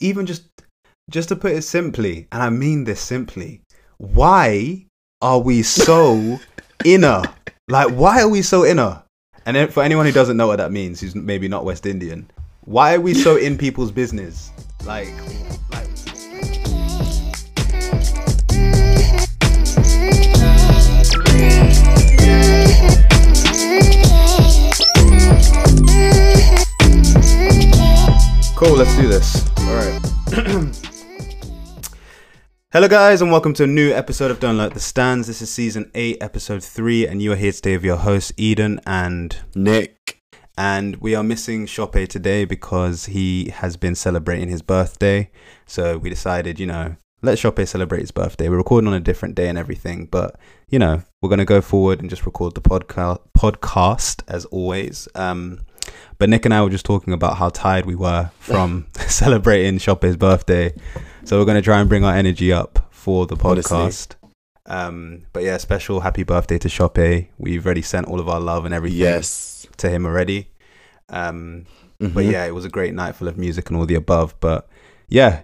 even just just to put it simply, and I mean this simply, why are we so inner? Like, why are we so inner? And for anyone who doesn't know what that means, who's maybe not West Indian, why are we so in people's business? Like, like cool. Let's do this. All right. Hello, guys, and welcome to a new episode of Don't Like the Stands. This is season eight, episode three, and you are here today with your host Eden and Nick. and we are missing Shoppe today because he has been celebrating his birthday. So we decided, you know, let Shoppe celebrate his birthday. We're recording on a different day and everything, but you know, we're gonna go forward and just record the podcast podcast as always. Um, but Nick and I were just talking about how tired we were from celebrating Shoppe's birthday. So we're gonna try and bring our energy up for the podcast. Um, but yeah, special happy birthday to Shoppe. We've already sent all of our love and everything Yes. to him already. Um, but Mhm. yeah, it was a great night full of music and all the above. But yeah,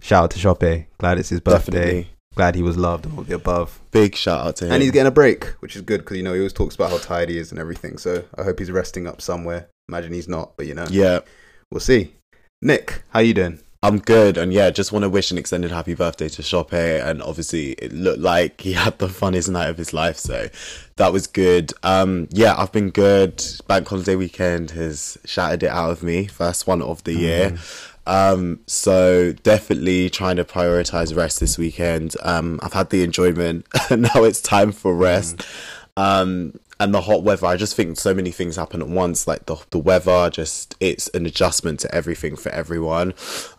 shout out to Shoppe. Glad it's his birthday. Definitely. Glad he was loved and all the above. Big shout out to him. And he's getting a break, which is good because you know he always talks about how tired he is and everything. So I hope he's resting up somewhere. Imagine he's not, but you know, yeah, we'll see. Nick, how you doing? I'm good. And yeah, just want to wish an extended happy birthday to Shoppe. And obviously, it looked like he had the funniest night of his life. So that was good. Um, yeah, I've been good. Bank holiday weekend has shattered it out of me. First one of the year. Um, so definitely trying to prioritize rest this weekend. Um, I've had the enjoyment. now it's time for rest. Um, and the hot weather, I just think so many things happen at once. Like the the weather, just it's an adjustment to everything for everyone.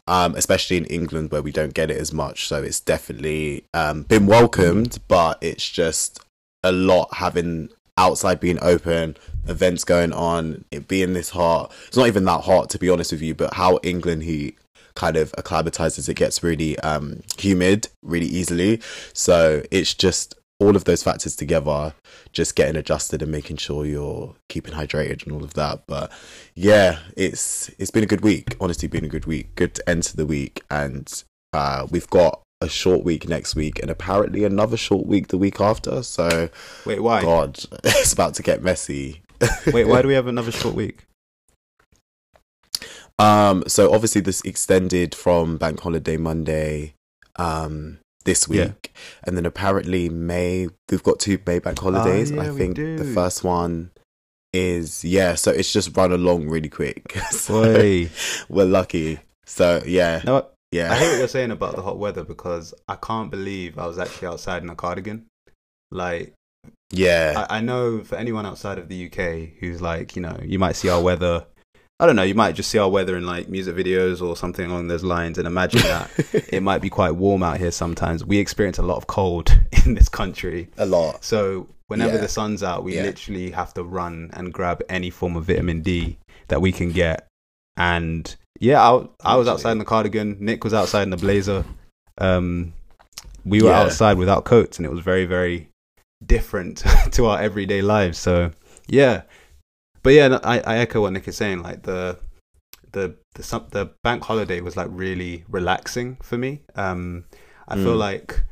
Um, especially in England where we don't get it as much. So it's definitely um been welcomed, but it's just a lot having outside being open, events going on, it being this hot. It's not even that hot to be honest with you, but how England heat kind of acclimatizes it gets really um humid really easily. So it's just all of those factors together, just getting adjusted and making sure you're keeping hydrated and all of that. But yeah, it's it's been a good week. Honestly, been a good week. Good end to the week, and uh, we've got a short week next week, and apparently another short week the week after. So Wait, why? God, it's about to get messy. Wait, why do we have another short week? Um, so obviously this extended from Bank Holiday Monday, um, this week, Yeah. and then apparently May we've got two May bank holidays. yeah, I think the first one is yeah, so it's just run along really quick. so we're lucky. So yeah, no, yeah, I hear what you're saying about the hot weather because I can't believe I was actually outside in a cardigan. Like, yeah, I, I know for anyone outside of the UK who's like, you know, you might see our weather. I don't know. You might just see our weather in like music videos or something along those lines, and imagine that it might be quite warm out here sometimes. We experience a lot of cold in this country, a lot. so whenever Yeah. the sun's out, we Yeah. literally have to run and grab any form of vitamin D that we can get. And yeah, I, I was outside in the cardigan. Nick was outside in the blazer. Um, we were Yeah. outside without coats, and it was very, very different to our everyday lives. So yeah, but yeah, no, I, I echo what Nick is saying. Like the the the the bank holiday was like really relaxing for me. Um, I feel Mm. like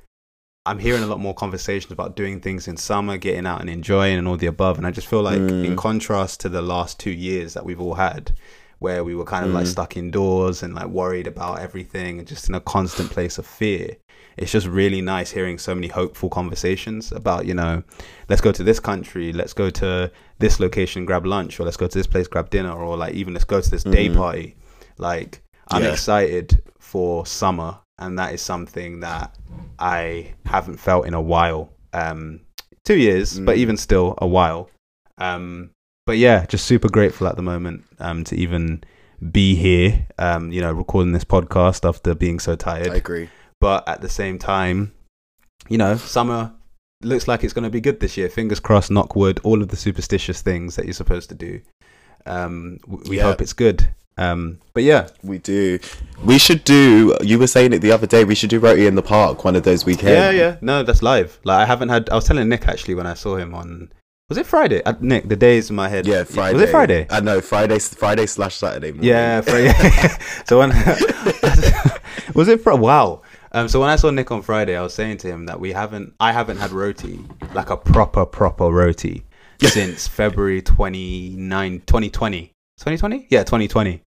I'm hearing a lot more conversations about doing things in summer, getting out and enjoying, and all the above. And I just feel like, Mm. in contrast to the last two years that we've all had, where we were kind of like Mm. stuck indoors and like worried about everything and just in a constant place of fear. It's just really nice hearing so many hopeful conversations about, you know, let's go to this country, let's go to this location, grab lunch, or let's go to this place, grab dinner, or like even let's go to this day Mhm. party. Like, I'm Yeah. excited for summer, and that is something that I haven't felt in a while. Um, two years, but Mm. even still a while. Um, but yeah, just super grateful at the moment um, to even be here. Um, you know, recording this podcast after being so tired. I agree. but at the same time, you know, summer looks like it's going to be good this year. Fingers crossed, knock wood, all of the superstitious things that you're supposed to do. Um, we Yeah. hope it's good. Um, but yeah, We do. We should do. You were saying it the other day. We should do roti in the park one of those weekends. yeah, yeah. No, that's live. Like I haven't had. I was telling Nick actually when I saw him on Was it Friday? Uh, Nick, the days in my head. Yeah, Friday. Was it Friday? I know Friday, Friday slash Saturday. Morning. Yeah, Friday. so when was it? Fr- wow. Um, so when I saw Nick on Friday, I was saying to him that we haven't, I haven't had roti like a proper proper roti since February 29, 2020. 2020? Yeah, 2020.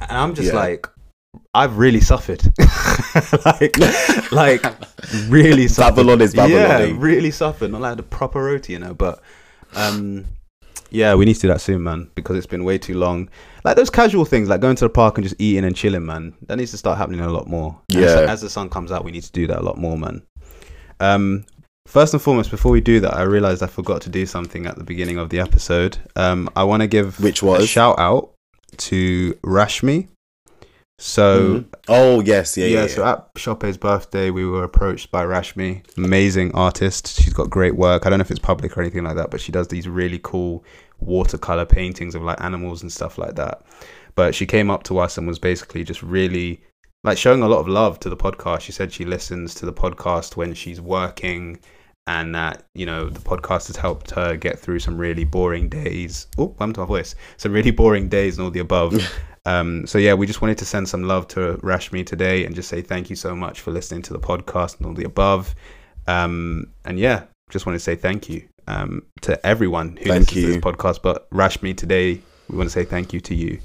And I'm just Yeah. like, I've really suffered. like, like really suffered. Babylon is Yeah, really suffered. Not like the proper roti, you know. But um, yeah, we need to do that soon, man, because it's been way too long. Like those casual things, like going to the park and just eating and chilling, man. That needs to start happening a lot more. Yeah. so as the sun comes out, we need to do that a lot more, man. Um, first and foremost, before we do that, I realized I forgot to do something at the beginning of the episode. Um, I want to give Which a was? shout out to Rashmi. So Mhm. Oh yes, yeah, yeah, yeah. yeah, so at Shoppe's birthday, we were approached by Rashmi, amazing artist. She's got great work. I don't know if it's public or anything like that, but she does these really cool watercolor paintings of like animals and stuff like that. But she came up to us and was basically just really like showing a lot of love to the podcast. She said she listens to the podcast when she's working and that, you know, the podcast has helped her get through some really boring days. Oh, I'm to my voice. Some really boring days and all the above. Um, so yeah, we just wanted to send some love to Rashmi today and just say thank you so much for listening to the podcast and all the above. Um, and yeah, just want to say thank you um, to everyone who Thank listens to this podcast. But Rashmi, today we want to say thank you to you.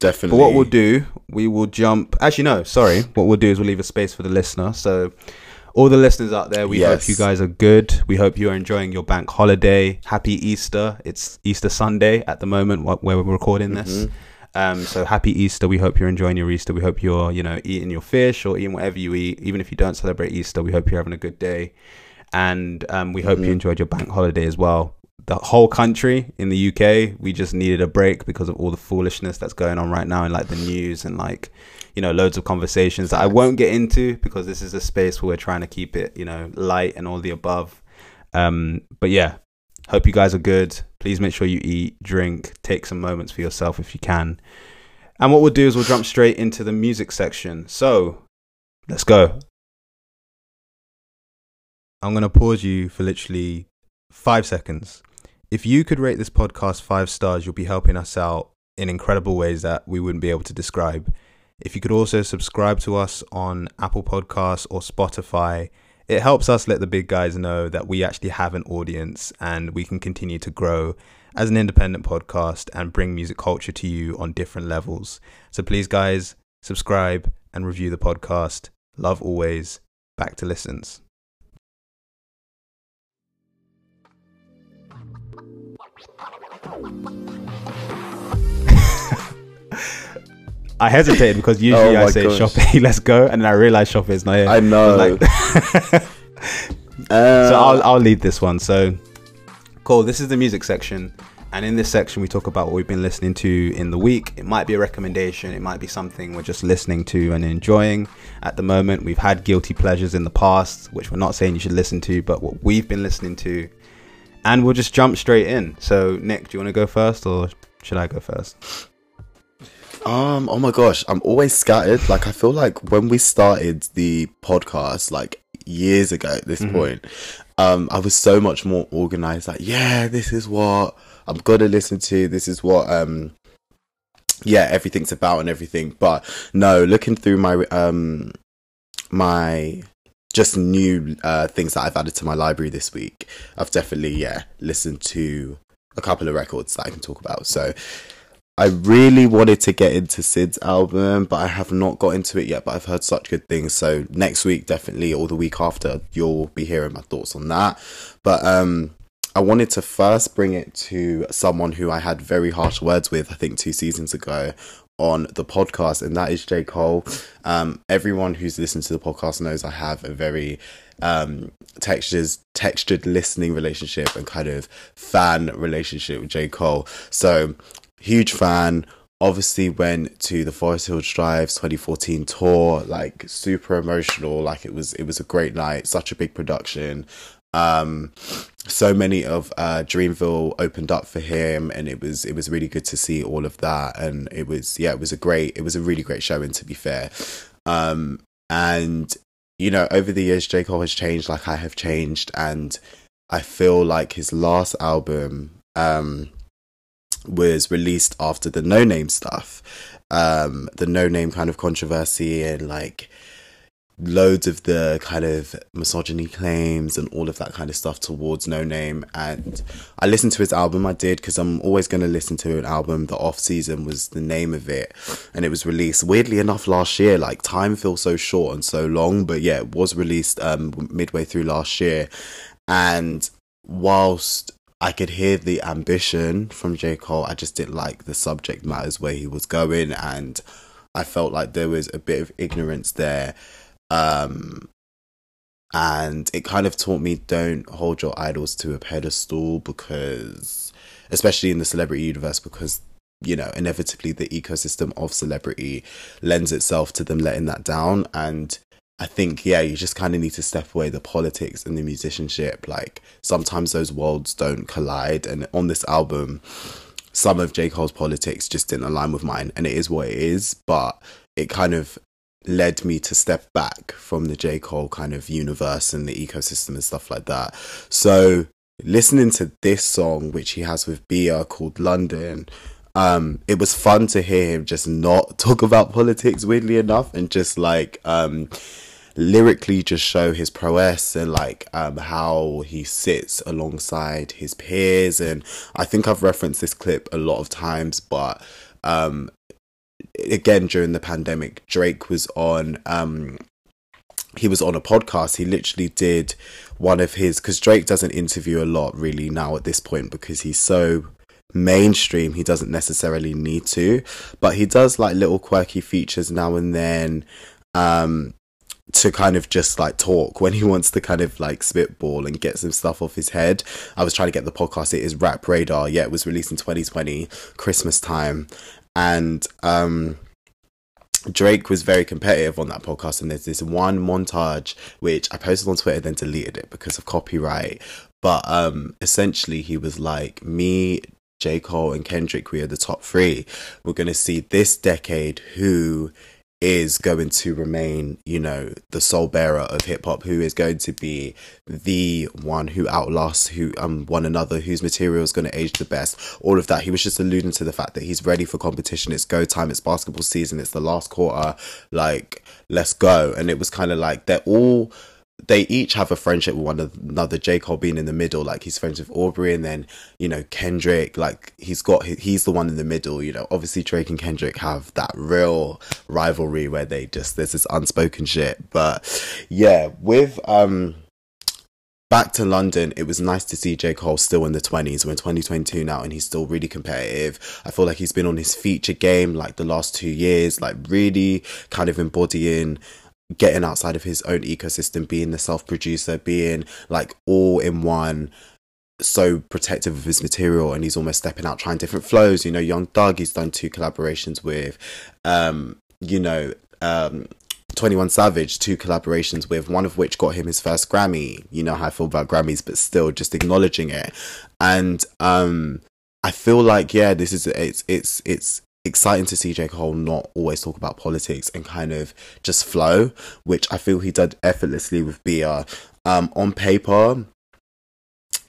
definitely. But what we'll do, we will jump. Actually, no, sorry. What we'll do is we'll leave a space for the listener. So, all the listeners out there, we Yes. hope you guys are good. We hope you are enjoying your bank holiday. Happy Easter. It's Easter Sunday at the moment where we're recording this. Mhm. Um, so happy Easter. We hope you're enjoying your Easter. We hope you're, you know, eating your fish or eating whatever you eat. Even if you don't celebrate Easter, we hope you're having a good day. And um, we hope you Mhm. enjoyed your bank holiday as well. The whole country in the UK, we just needed a break because of all the foolishness that's going on right now in like the news and like, you know, loads of conversations that I won't get into because this is a space where we're trying to keep it, you know, light and all the above. Um, but yeah, hope you guys are good. Please make sure you eat, drink, take some moments for yourself if you can. And what we'll do is we'll jump straight into the music section. So let's go. I'm going to pause you for literally five seconds. If you could rate this podcast five stars, you'll be helping us out in incredible ways that we wouldn't be able to describe. If you could also subscribe to us on Apple Podcasts or Spotify, it helps us let the big guys know that we actually have an audience and we can continue to grow as an independent podcast and bring music culture to you on different levels. So please, guys, subscribe and review the podcast. Love always. Back to listens. I hesitated because usually Oh I say gosh. Shoppe, let's go, and then I realized Shoppe is not here. I know. Like- Uh, so I'll I'll lead this one. So cool. This is the music section, and in this section we talk about what we've been listening to in the week. It might be a recommendation. It might be something we're just listening to and enjoying at the moment. We've had guilty pleasures in the past, which we're not saying you should listen to, but what we've been listening to, and we'll just jump straight in. So Nick, do you want to go first, or should I go first? Um, oh my gosh, I'm always scattered. Like I feel like when we started the podcast, like years ago at this Mhm. point, um, I was so much more organized. Like, yeah, this is what I'm gonna listen to. This is what um, yeah, everything's about and everything. But no, looking through my um, my just new uh things that I've added to my library this week, I've definitely yeah listened to a couple of records that I can talk about. So. I really wanted to get into Sid's album, but I have not got into it yet. But I've heard such good things. So next week, definitely, or the week after, you'll be hearing my thoughts on that. But um, I wanted to first bring it to someone who I had very harsh words with, I think two seasons ago on the podcast, and that is J. Cole. Um, everyone who's listened to the podcast knows I have a very um textures textured listening relationship and kind of fan relationship with J. Cole. So huge fan. Obviously went to the Forest Hills Drives 2014 tour, like super emotional. Like it was, it was a great night. Such a big production. Um, so many of uh, Dreamville opened up for him, and it was it was really good to see all of that. And it was yeah, it was a great, it was a really great showing. To be fair, um, and you know, over the years, J Cole has changed, like I have changed, and I feel like his last album um, was released after the Noname stuff, um, the Noname kind of controversy and like loads of the kind of misogyny claims and all of that kind of stuff towards Noname. And i listened to his album i did because i'm always going to listen to an album. The off season was the name of it and it was released weirdly enough last year. Like time feels so short and so long but yeah it was released um midway through last year. And whilst I could hear the ambition from J. Cole. I just didn't like the subject matters where he was going, and I felt like there was a bit of ignorance there. Um, and it kind of taught me don't hold your idols to a pedestal because, especially in the celebrity universe, because you know, inevitably the ecosystem of celebrity lends itself to them letting that down. And I think, yeah, you just kind of need to step away the politics and the musicianship. Like sometimes those worlds don't collide. And on this album, some of J. Cole's politics just didn't align with mine. And it is what it is. But it kind of led me to step back from the J. Cole kind of universe and the ecosystem and stuff like that. So listening to this song, which he has with Bia called London, um, it was fun to hear him just not talk about politics, weirdly enough, and just like um lyrically just show his prowess and like um, how he sits alongside his peers. And I think I've referenced this clip a lot of times, but um, again during the pandemic, Drake was on. Um, he was on a podcast. He literally did one of his because Drake doesn't interview a lot really now at this point because he's so mainstream he doesn't necessarily need to but he does like little quirky features now and then um to kind of just like talk when he wants to kind of like spitball and get some stuff off his head. I was trying to get the podcast. It is Rap Radar. Yeah, it was released in 2020, Christmas time, and um, Drake was very competitive on that podcast. And there's this one montage which I posted on Twitter, then deleted it because of copyright. But um, essentially, he was like, "Me, J. Cole, and Kendrick, we are the top three. We're gonna see this decade who." Is going to remain, you know, the sole bearer of hip hop, who is going to be the one who outlasts who um one another, whose material is going to age the best. All of that. He was just alluding to the fact that he's ready for competition. It's go time. It's basketball season. It's the last quarter. Like, let's go. And it was kind of like they're all they each have a friendship with one another. J. Cole being in the middle, like he's friends with Aubrey, and then you know Kendrick, like he's got he's the one in the middle. You know, obviously Drake and Kendrick have that real rivalry where they just there's this unspoken shit. But yeah, with um back to London, it was nice to see J. Cole still in the 20s. We're in 2022 now and he's still really competitive. I feel like he's been on his feature game like the last two years, like really kind of embodying getting outside of his own ecosystem, being the self producer, being like all in one, so protective of his material, and he's almost stepping out, trying different flows. You know, Young Thug, he's done two collaborations with, um, you know, um, 21 Savage, two collaborations with, one of which got him his first Grammy. You know how I feel about Grammys, but still just acknowledging it. And um I feel like yeah, this is it's it's it's exciting to see J. Cole not always talk about politics and kind of just flow, which I feel he did effortlessly with Bia. Um, on paper,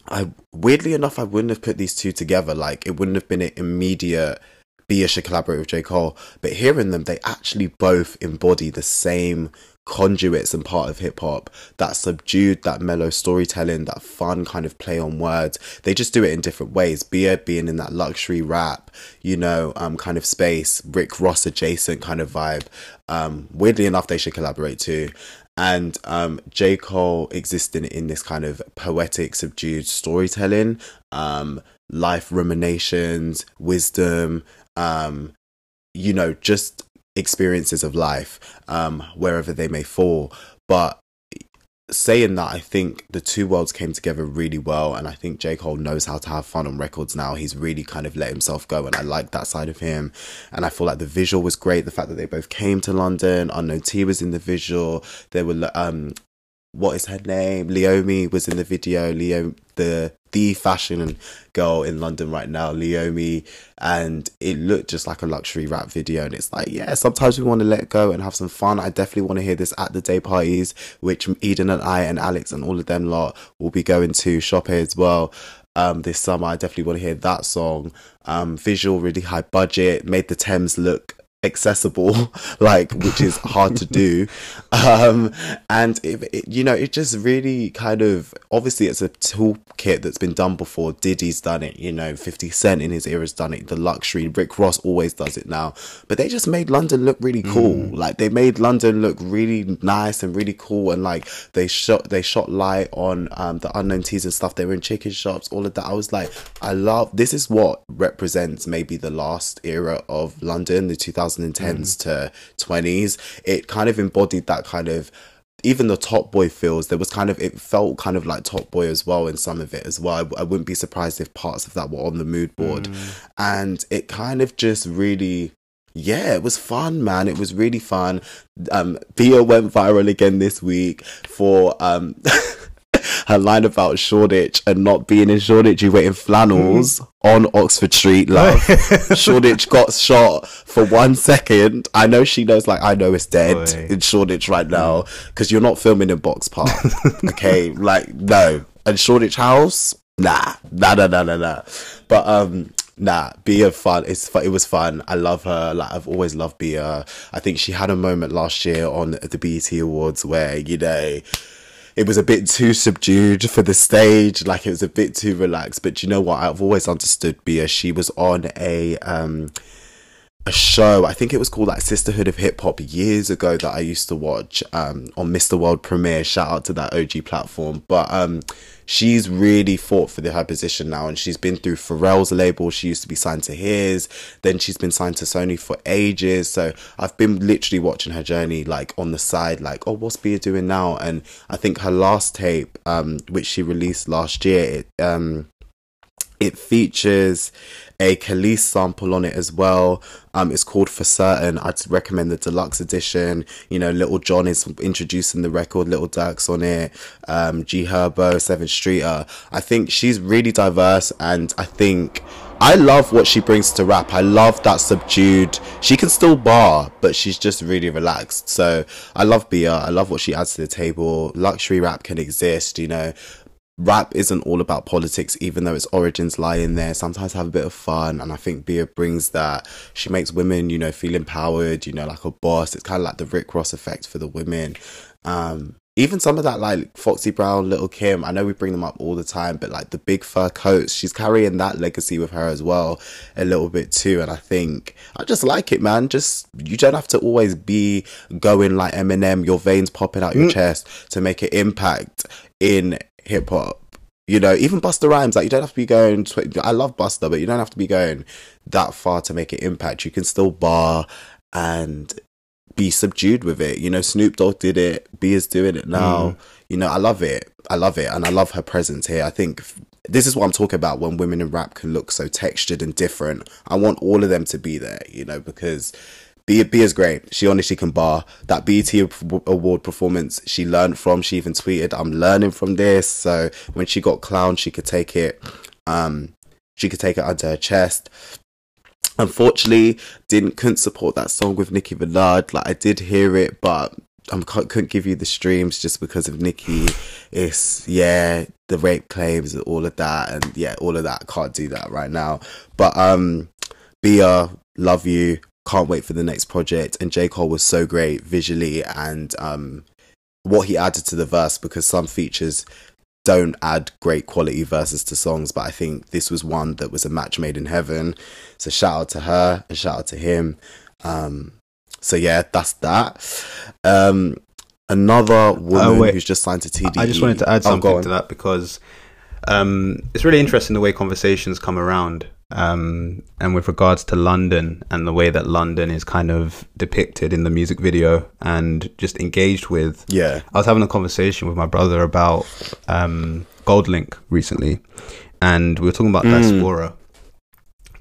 I weirdly enough, I wouldn't have put these two together. Like it wouldn't have been an immediate Bia should collaborate with J. Cole. But hearing them, they actually both embody the same conduits and part of hip hop that subdued that mellow storytelling that fun kind of play on words. They just do it in different ways. Bia being in that luxury rap you know um kind of space rick ross adjacent kind of vibe um weirdly enough they should collaborate too. And um j. Cole existing in this kind of poetic subdued storytelling um life ruminations wisdom um you know just experiences of life, um, wherever they may fall. But saying that, I think the two worlds came together really well, and I think J. Cole knows how to have fun on records now. He's really kind of let himself go, and I like that side of him. And I feel like the visual was great. The fact that they both came to London, Unknown T was in the visual. There were um, what is her name? Leomie was in the video. Leo, the the fashion girl in London right now, Leomie, and it looked just like a luxury rap video. And it's like, yeah, sometimes we want to let go and have some fun. I definitely want to hear this at the day parties, which Eden and I and Alex and all of them lot will be going to shop as well. Um, this summer, I definitely want to hear that song. Um, visual, really high budget, made the Thames look accessible like which is hard to do. Um and it, it, you know it just really kind of obviously it's a toolkit that's been done before. Diddy's done it you know 50 cent in his era's done it the luxury rick ross always does it now. But they just made london look really cool. Mm. like they made london look really nice and really cool and like they shot they shot light on um the Unknown Ts and stuff. They were in chicken shops all of that. I was like i love this is what represents maybe the last era of london the 2000 2010s mm. to 20s it kind of embodied that kind of even the top boy feels there was kind of it felt kind of like top boy as well in some of it as well I, I wouldn't be surprised if parts of that were on the mood board mm. and it kind of just really yeah, it was fun, man. It was really fun. Um, Bia went viral again this week for um her line about Shoreditch and not being in Shoreditch, you were in flannels mm. on Oxford Street. Love Shoreditch got shot for one second. I know she knows, like I know it's dead Boy. in Shoreditch right now because mm. you're not filming in Box Park. okay, like no, and Shoreditch House, nah, nah, nah, nah, nah, nah. But um, nah, Bia fun. It's fun. It was fun. I love her. Like I've always loved Bia. I think she had a moment last year on the BET Awards where you know it was a bit too subdued for the stage like it was a bit too relaxed. But you know what? I've always understood bia. She was on a um a show i think it was called like sisterhood of hip hop years ago that i used to watch um on mr world premiere shout out to that og platform but um she's really fought for the, her position now and she's been through Pharrell's label. She used to be signed to his, then she's been signed to Sony for ages. So I've been literally watching her journey like on the side, like, oh, what's Bia doing now? And I think her last tape, um, which she released last year, it, um, it features a Kelis sample on it as well. Um, it's called For Certain. I'd recommend the deluxe edition. You know, Lil Jon is introducing the record, Lil Durk's on it, um, G Herbo, Sevyn Streeter. I think she's really diverse and I think I love what she brings to rap. I love that subdued. She can still bar, but she's just really relaxed. So I love Bia. I love what she adds to the table. Luxury rap can exist, you know rap isn't all about politics, even though its origins lie in there. Sometimes have a bit of fun, and I think Bia brings that. She makes women, you know, feel empowered, you know, like a boss. It's kind of like the Rick Ross effect for the women. Um, even some of that like Foxy Brown, Little Kim, I know we bring them up all the time, but like the big fur coats, she's carrying that legacy with her as well a little bit too. And I think I just like it, man. Just you don't have to always be going like Eminem, your veins popping out your mm. chest to make an impact in hip hop. You know, even Busta Rhymes, like you don't have to be going. I love Busta, but you don't have to be going that far to make an impact. You can still bar and be subdued with it. You know, Snoop Dogg did it. B is doing it now. Mm. You know, I love it. I love it, and I love her presence here. I think this is what I'm talking about when women in rap can look so textured and different. I want all of them to be there. You know, because B, is great. She honestly can bar. That BET award performance she learned from. She even tweeted, I'm learning from this. So when she got clowned, she could take it. Um, she could take it under her chest. Unfortunately, didn't couldn't support that song with Nicki Minaj. Like I did hear it, but I couldn't give you the streams just because of Nicki. It's yeah, the rape claims, all of that, and yeah, all of that. Can't do that right now. But um, Bia, love you can't wait for the next project. And J. Cole was so great visually and um, what he added to the verse because some features don't add great quality verses to songs, but I think this was one that was a match made in heaven. So shout out to her and shout out to him. Um, so yeah, that's that. Um, another woman uh, who's just signed to TDE. I just wanted to add oh, something oh, to that because um, it's really interesting the way conversations come around um, and with regards to London and the way that London is kind of depicted in the music video and just engaged with. Yeah. I was having a conversation with my brother about um, Goldlink recently, and we were talking about mm. diaspora.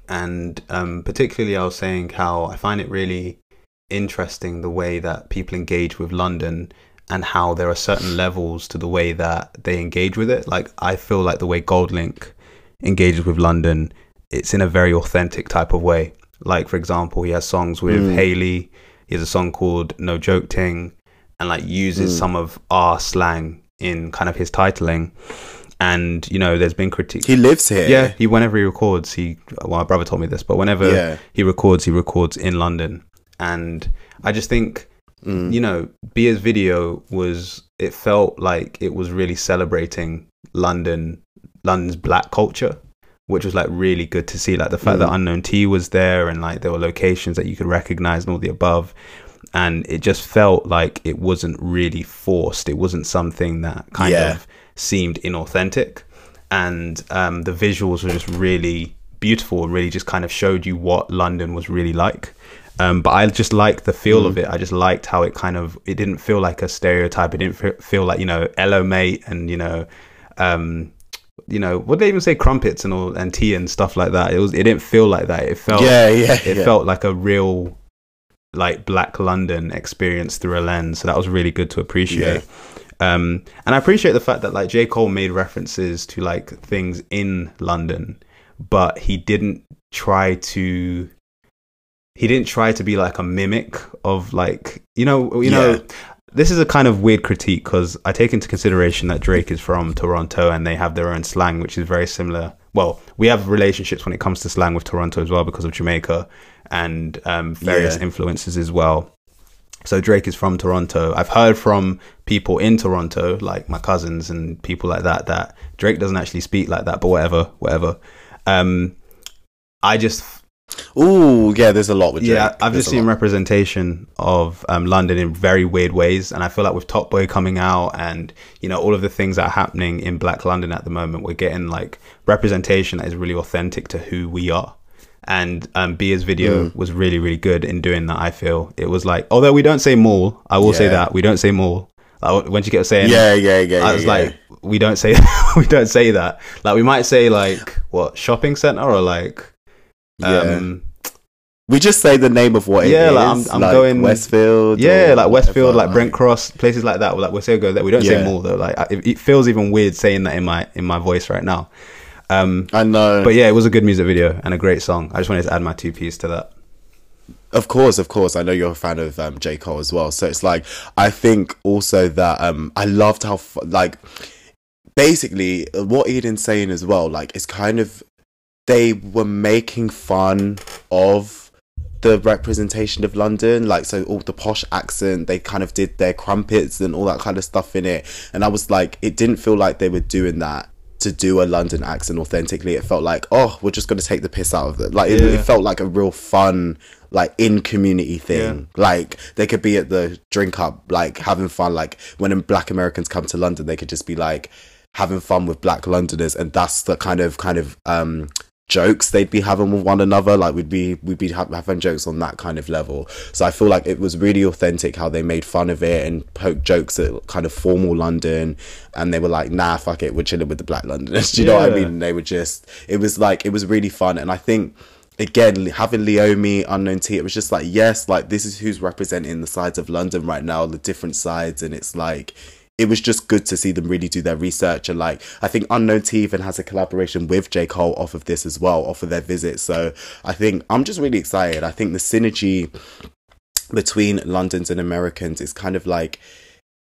And um, particularly, I was saying how I find it really interesting the way that people engage with London and how there are certain levels to the way that they engage with it. Like I feel like the way Goldlink engages with London, it's in a very authentic type of way. Like for example, he has songs with Mm. Haley. He has a song called No Joke Ting, and like uses Mm. some of our slang in kind of his titling. And you know, there's been critique. He lives here. Yeah, he whenever he records, he well, my brother told me this, but whenever Yeah. he records, he records in London, and I just think Mm. you know, Bia's video was it felt like it was really celebrating London, London's black culture, which was like really good to see. Like the fact Mm. that Unknown T was there and like there were locations that you could recognize and all the above. And it just felt like it wasn't really forced. It wasn't something that kind Yeah. of seemed inauthentic. And um, the visuals were just really beautiful and really just kind of showed you what London was really like. Um, but I just liked the feel of it. I just liked how it kind of it didn't feel like a stereotype. It didn't feel like you know Ello mate and you know, um, you know what they even say crumpets and all and tea and stuff like that. It was it didn't feel like that. It felt yeah, yeah, it yeah. felt like a real like black London experience through a lens. So that was really good to appreciate. Um, and I appreciate the fact that like J Cole made references to like things in London, but he didn't try to. He didn't try to be like a mimic of like you know you Yeah. know this is a kind of weird critique because I take into consideration that Drake is from Toronto and they have their own slang, which is very similar. Well, we have relationships when it comes to slang with Toronto as well because of Jamaica and um, various Yeah. influences as well. So Drake is from Toronto. I've heard from people in Toronto, like my cousins and people like that, that Drake doesn't actually speak like that. But whatever, whatever. Um, I just Ooh, yeah. There's a lot with Drake. yeah, I've There's just seen lot. representation of um, London in very weird ways, and I feel like with Top Boy coming out and you know all of the things that are happening in Black London at the moment, we're getting like representation that is really authentic to who we are. And um, Bia's video Mm. was really, really good in doing that. I feel it was like, although we don't say mall, I will say that we don't say mall. Like when you kept saying, Yeah, yeah, yeah. I yeah, was yeah. like, we don't say we don't say that. Like we might say like what shopping center or like yeah. um we just say the name of what it is. Yeah, like, I'm- I'm going- Westfield. Yeah, like Westfield, like Brent Cross, places like that. Like we'll say go there. We don't say Yeah. mall though. Like it, it feels even weird saying that in my in my voice right now. Um, I know. but yeah, it was a good music video and a great song. I just wanted to add my two piece to that. Of course, of course. I know you're a fan of um, J. Cole as well. So it's like, I think also that um, I loved how, like, basically, uh, what Eden's saying as well, like, it's kind of, they were making fun of the representation of London. Like, so all the posh accent, they kind of did their crumpets and all that kind of stuff in it. And I was like, it didn't feel like they were doing that to do a London accent authentically. It felt like, oh, we're just going to take the piss out of it. Like, it, Yeah. it felt like a real fun, like, in community thing. Like, they could be at the drink up, like, having fun. Like, when black Americans come to London, they could just be like, having fun with black Londoners. And that's the kind of, kind of, um, jokes they'd be having with one another like we'd be we'd be ha- having jokes on that kind of level. So i feel like it was really authentic how they made fun of it and poked jokes at kind of formal london and they were like nah fuck it we're chilling with the black londoners. Do you know what i mean? And they were just it was like it was really fun. And i think again having Leomie unknown t it was just like yes like this is who's representing the sides of london right now the different sides. And it's like it was just good to see them really do their research and like I think Unknown T even has a collaboration with J Cole off of this as well, off of their visit. So I think I'm just really excited. I think the synergy between Londons and Americans is kind of like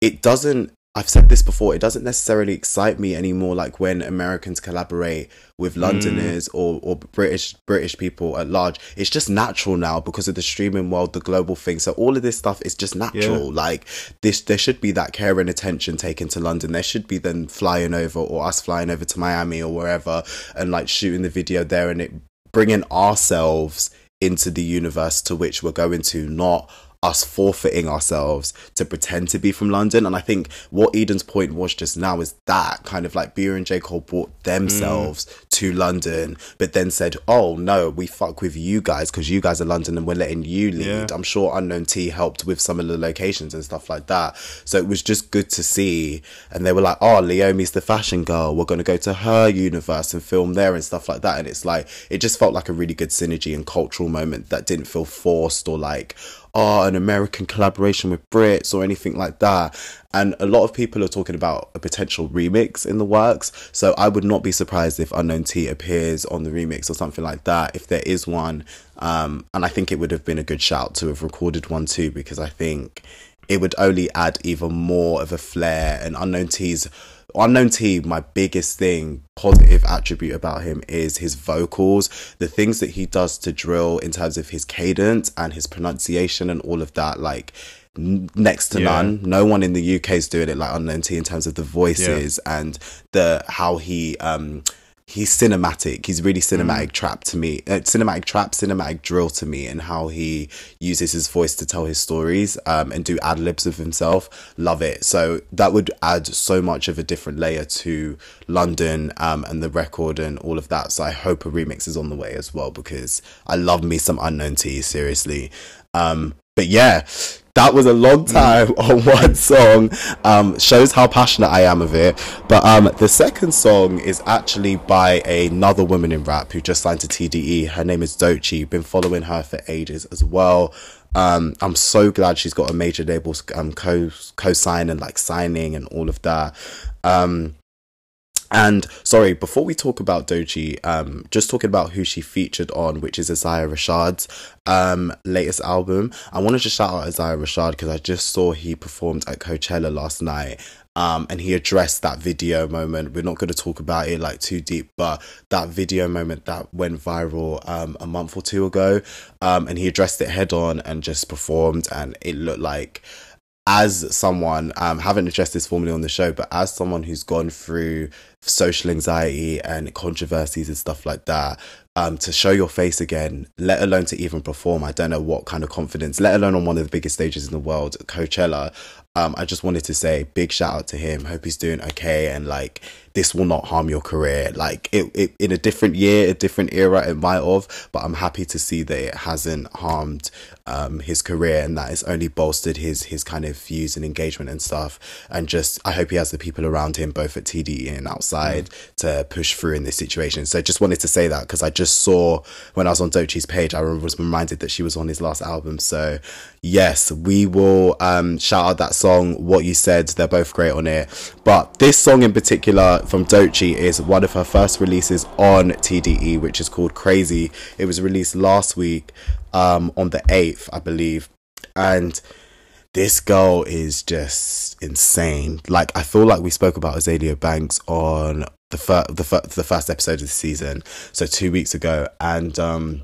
it doesn't I've said this before, it doesn't necessarily excite me anymore like when Americans collaborate with hmm. Londoners or, or British British people at large. It's just natural now because of the streaming world, the global thing. So all of this stuff is just natural. Like this there should be that care and attention taken to London. There should be them flying over or us flying over to Miami or wherever and like shooting the video there and it bringing ourselves into the universe to which we're going to, not us forfeiting ourselves to pretend to be from London. And I think what Eden's point was just now is that kind of like Bia and J. Cole brought mm. themselves to London, but then said, Oh no, we fuck with you guys because you guys are London and we're letting you lead. Yeah. I'm sure Unknown T helped with some of the locations and stuff like that. So it was just good to see. And they were like, Oh, Leomie's the fashion girl. We're gonna go to her universe and film there and stuff like that. And it's like it just felt like a really good synergy and cultural moment that didn't feel forced or like oh, an American collaboration with Brits or anything like that. And a lot of people are talking about a potential remix in the works. So I would not be surprised if Unknown T appears on the remix or something like that. If there is one, um, and I think it would have been a good shout to have recorded one too, because I think it would only add even more of a flair. And Unknown T's Unknown T, my biggest thing, positive attribute about him is his vocals, the things that he does to drill in terms of his cadence and his pronunciation and all of that. Like, next to yeah. none. No one in the UK is doing it like Unknown T in terms of the voices yeah. and the how he um he's cinematic. He's really cinematic mm. trap to me. Uh, cinematic trap, cinematic drill to me, and how he uses his voice to tell his stories um, and do ad libs of himself. Love it. So that would add so much of a different layer to London um, and the record and all of that. So I hope a remix is on the way as well because I love me some Unknown T. Seriously. Um, but yeah, that was a long mm. time on one song. Um, shows how passionate I am of it. But um, the second song is actually by another woman in rap who just signed to TDE. Her name is Doechii. Been following her for ages as well. Um, I'm so glad she's got a major label um, co co sign and like signing and all of that. Um, and sorry, before we talk about Doechii, um, just talking about who she featured on, which is Isaiah Rashad's um, latest album. I wanted to shout out Isaiah Rashad because I just saw he performed at Coachella last night. Um, and he addressed that video moment. We're not going to talk about it like too deep, but that video moment that went viral um, a month or two ago, um, and he addressed it head on and just performed, and it looked like as someone, um, haven't addressed this formally on the show, but as someone who's gone through social anxiety and controversies and stuff like that, um, to show your face again, let alone to even perform, I don't know what kind of confidence, let alone on one of the biggest stages in the world, Coachella. Um, I just wanted to say big shout out to him. Hope he's doing okay and like this will not harm your career. Like it, it in a different year, a different era, it might have, but I'm happy to see that it hasn't harmed um, his career and that it's only bolstered his his kind of views and engagement and stuff. And just I hope he has the people around him, both at TDE and outside, mm. to push through in this situation. So just wanted to say that because I just saw when I was on Doechii's page, I was reminded that she was on his last album. So yes, we will um, shout out that song. What you said, they're both great on it. But this song in particular from Doechii is one of her first releases on TDE, which is called Crazy. It was released last week um, on the 8th, I believe. And this girl is just insane. Like, I feel like we spoke about Azealia Banks on the, fir- the, fir- the first episode of the season, so two weeks ago. And, um,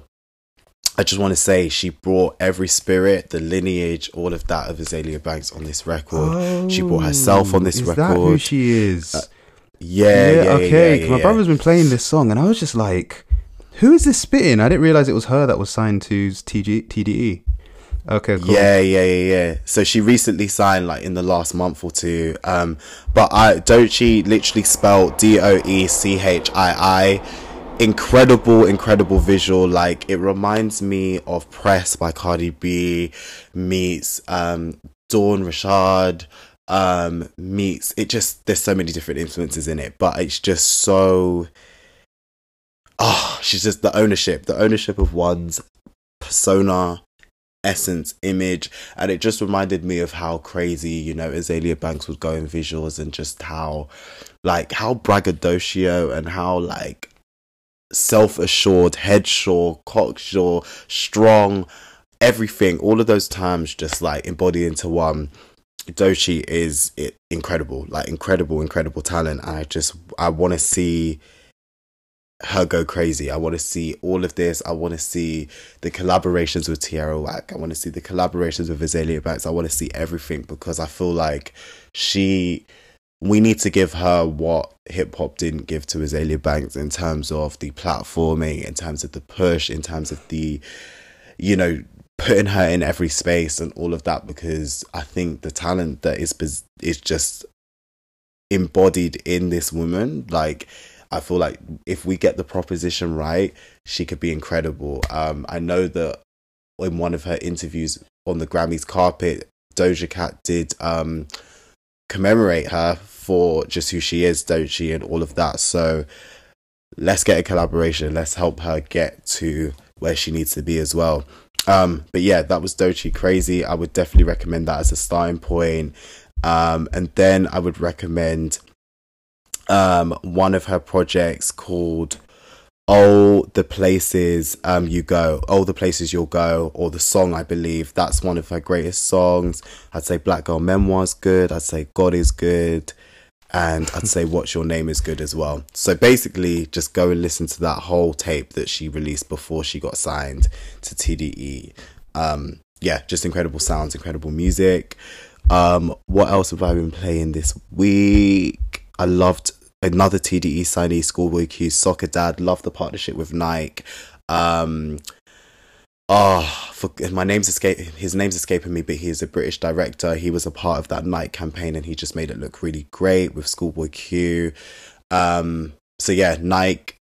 I just want to say she brought every spirit, the lineage, all of that of Azealia Banks on this record. Oh, she brought herself on this is record. That who she is? Uh, yeah, yeah, yeah, okay. Yeah, yeah, my brother's been playing this song, and I was just like, "Who is this spitting?" I didn't realize it was her that was signed to TG- TDE. Okay, cool. Yeah, yeah, yeah, yeah. So she recently signed like in the last month or two. Um, but I Doechii literally spelled D O E C H I I. Incredible, incredible visual. Like it reminds me of Press by Cardi B meets um Dawn Rashad um meets it just there's so many different influences in it but it's just so oh she's just the ownership the ownership of one's persona essence image and it just reminded me of how crazy you know Azealia Banks would go in visuals and just how like how braggadocio and how like self-assured headsure cocksure strong everything all of those terms just like embody into one Doechii is incredible, like incredible, incredible talent. I just I want to see her go crazy. I want to see all of this. I want to see the collaborations with Tierra Whack. I want to see the collaborations with Azealia Banks. I want to see everything because I feel like she. We need to give her what hip hop didn't give to Azealia Banks in terms of the platforming, in terms of the push, in terms of the, you know, putting her in every space and all of that because I think the talent that is is just embodied in this woman like I feel like if we get the proposition right she could be incredible um I know that in one of her interviews on the Grammys carpet Doja Cat did um commemorate her for just who she is Doechii and all of that so let's get a collaboration let's help her get to where she needs to be as well Um, but yeah, that was Doechii Crazy. I would definitely recommend that as a starting point. Um, and then I would recommend um, one of her projects called all the Places um, You Go, all the Places You'll Go, or the song I believe. That's one of her greatest songs. I'd say Black Girl Memoir's good. I'd say God is good. And I'd say What's Your Name is good as well. So basically, just go and listen to that whole tape that she released before she got signed to TDE. Um, yeah, just incredible sounds, incredible music. Um, what else have I been playing this week? I loved another TDE signee, Schoolboy Q, Soccer Dad. Loved the partnership with Nike. Um, oh, for, my name's escape. His name's escaping me, but he is a British director. He was a part of that Nike campaign, and he just made it look really great with Schoolboy Q. Um, so yeah, Nike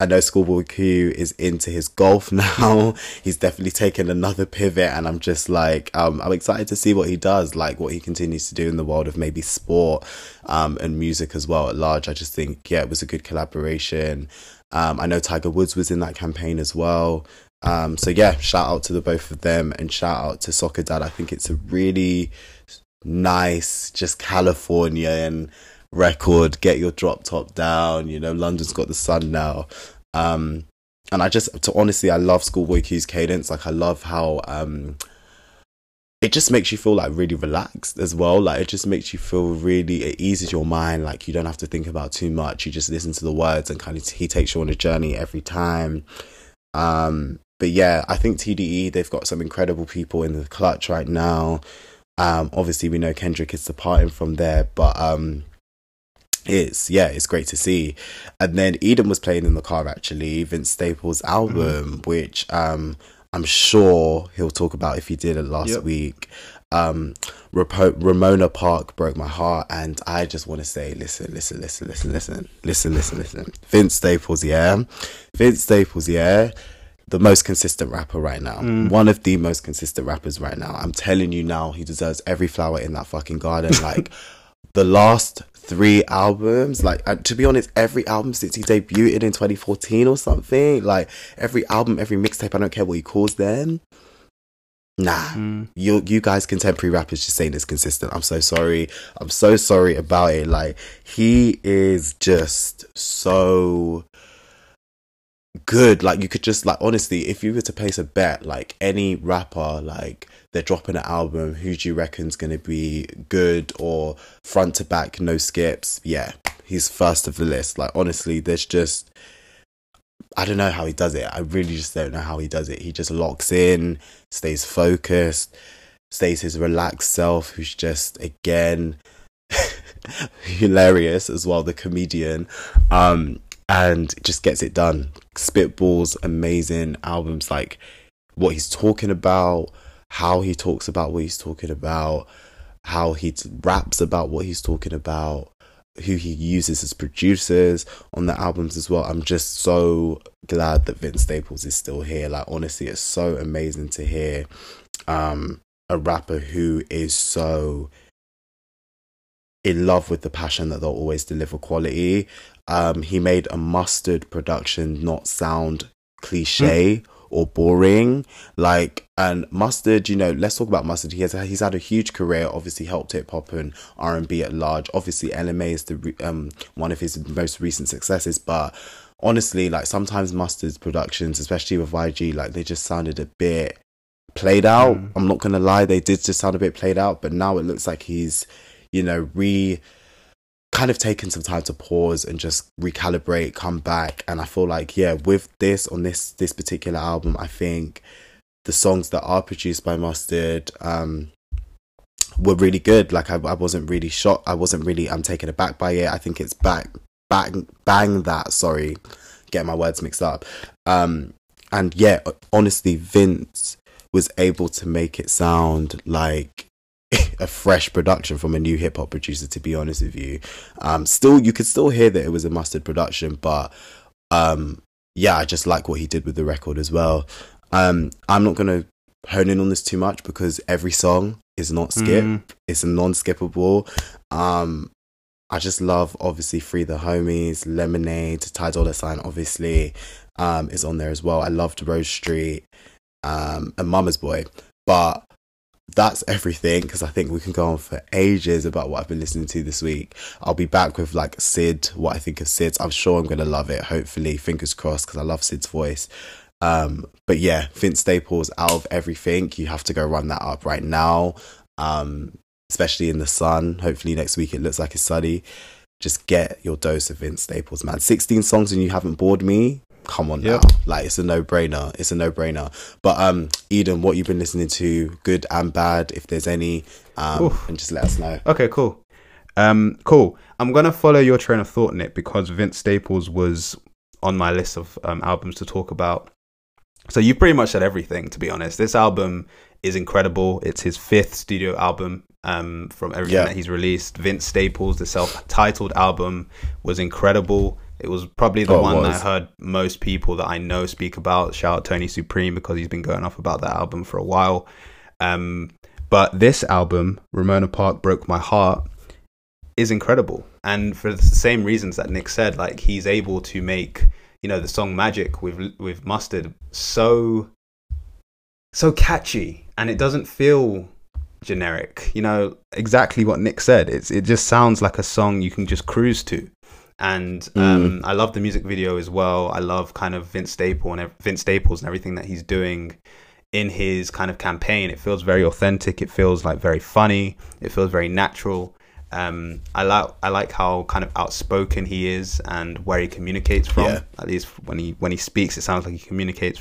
I know Schoolboy Q is into his golf now. He's definitely taken another pivot, and I'm just like, um, I'm excited to see what he does, like what he continues to do in the world of maybe sport um, and music as well at large. I just think, yeah, it was a good collaboration. Um, I know Tiger Woods was in that campaign as well. Um, so yeah, shout out to the both of them, and shout out to Soccer Dad. I think it's a really nice, just Californian record, get your drop top down. You know, London's got the sun now. Um, and I just, to honestly, I love Schoolboy Q's cadence. Like, I love how um, it just makes you feel like really relaxed as well. Like, it just makes you feel really, it eases your mind. Like, you don't have to think about too much. You just listen to the words and kind of, he takes you on a journey every time. Um, but yeah, I think TDE, they've got some incredible people in the clutch right now. Um, obviously, we know Kendrick is departing from there, but um, it's yeah it's great to see and then eden was playing in the car actually vince staples album mm. which um i'm sure he'll talk about if he did it last yep. week um Rap- ramona park broke my heart and i just want to say listen listen listen listen listen listen listen listen vince staples yeah vince staples yeah the most consistent rapper right now. Mm. One of the most consistent rappers right now. I'm telling you now, he deserves every flower in that fucking garden. Like the last three albums. Like uh, to be honest, every album since he debuted in 2014 or something, like every album, every mixtape, I don't care what he calls them. Nah, mm. you you guys contemporary rappers just saying it's consistent. I'm so sorry. I'm so sorry about it. Like he is just so good. Like you could just like honestly, if you were to place a bet, like any rapper, like they're dropping an album, who do you reckon's gonna be good or front to back, no skips? Yeah, he's first of the list. Like honestly, there's just I don't know how he does it. I really just don't know how he does it. He just locks in, stays focused, stays his relaxed self, who's just again hilarious as well, the comedian. Um, and just gets it done. Spitballs, amazing albums like what he's talking about, how he talks about what he's talking about, how he raps about what he's talking about, who he uses as producers on the albums as well. I'm just so glad that Vince Staples is still here. Like honestly, it's so amazing to hear um a rapper who is so in love with the passion that they'll always deliver quality. Um, he made a mustard production not sound cliche mm. Or boring. Like, and mustard, you know, let's talk about mustard. He has he's had a huge career. Obviously, helped hip hop and R and B at large. Obviously, LMA is the um one of his most recent successes, but. Honestly, like sometimes Mustard's productions, especially with YG, like they just sounded a bit played out. Mm. I'm not gonna lie, they did just sound a bit played out, but now it looks like he's you know, re kind of taken some time to pause and just recalibrate, come back. And I feel like, yeah, with this on this this particular album, I think the songs that are produced by Mustard um were really good. Like I, I wasn't really shocked. I wasn't really I'm taken aback by it. I think it's back bang bang that, sorry, get my words mixed up. Um and yeah, honestly, Vince was able to make it sound like a fresh production from a new hip hop producer. To be honest with you, um, still you could still hear that it was a mustard production, but um, yeah, I just like what he did with the record as well. Um, I'm not gonna hone in on this too much because every song is not skip. Mm. It's a non-skippable. Um, I just love obviously Free the Homies, Lemonade, Ty Dolla Sign obviously um, is on there as well. I loved Rose Street. um, and Mama's Boy. But that's everything because I think we can go on for ages about what I've been listening to this week. I'll be back with like Syd, what I think of Syd's. I'm sure I'm gonna love it. Hopefully, fingers crossed because I love Syd's voice. Um, but yeah, Vince Staples out of everything. You have to go run that up right now. Um, especially in the sun. Hopefully next week it looks like it's sunny. Just get your dose of Vince Staples, man. 16 songs and you haven't bored me. Come on yep. now. Like it's a no brainer. It's a no brainer. But um Eden, what you've been listening to, good and bad, if there's any, um, Oof. and just let us know. Okay, cool. Um, cool. I'm gonna follow your train of thought, in it because Vince Staples was on my list of um, albums to talk about. So you pretty much said everything, to be honest. This album is incredible. It's his fifth studio album um, from everything yeah. that he's released. Vince Staples, the self-titled album, was incredible. It was probably the oh, one that I heard most people that I know speak about. Shout out Tony Supreme because he's been going off about that album for a while. Um, but this album, Ramona Park Broke My Heart, is incredible. And for the same reasons that Nick said, like he's able to make, you know, the song Magic with with Mustard so so catchy and it doesn't feel generic. You know, exactly what Nick said. It's it just sounds like a song you can just cruise to. And mm. um, mm. I love the music video as well. I love kind of Vince Staples and Vince Staples and everything that he's doing in his kind of campaign. It feels very authentic. It feels like very funny. It feels very natural. Um, I like I like how kind of outspoken he is and where he communicates from. Yeah. At least when he when he speaks, it sounds like he communicates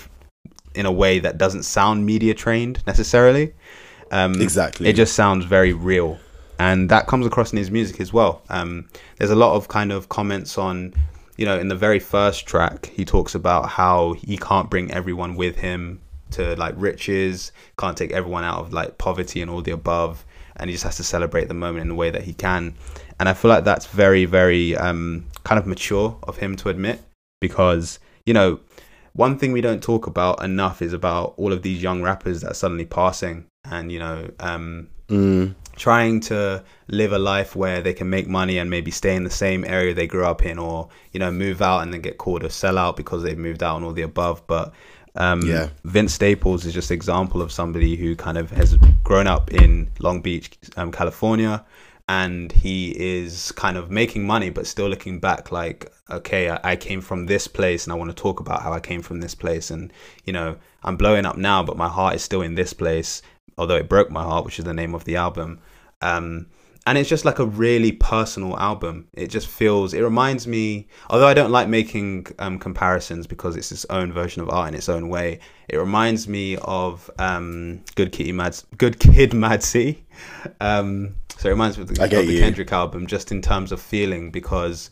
in a way that doesn't sound media trained necessarily. Um, exactly. It just sounds very real, and that comes across in his music as well. Um, there's a lot of kind of comments on, you know, in the very first track, he talks about how he can't bring everyone with him to like riches, can't take everyone out of like poverty and all the above, and he just has to celebrate the moment in the way that he can. And I feel like that's very, very um, kind of mature of him to admit because you know one thing we don't talk about enough is about all of these young rappers that are suddenly passing and you know um, mm. Trying to live a life where they can make money and maybe stay in the same area they grew up in or you know move out and then get called a sellout because they've moved out and all the above. But um, yeah. Vince Staples is just an example of somebody who kind of has grown up in Long Beach, um, California, and he is kind of making money, but still looking back like, okay, I, I, came from this place, and I want to talk about how I came from this place, and you know, I'm blowing up now, but my heart is still in this place, although it broke my heart, which is the name of the album. Um, and it's just like a really personal album. It just feels. It reminds me, although I don't like making um, comparisons because it's its own version of art in its own way. It reminds me of um, Good Kitty Mad, Good Kid, Mad C. Um, so it reminds me of the, of the Kendrick album, just in terms of feeling, because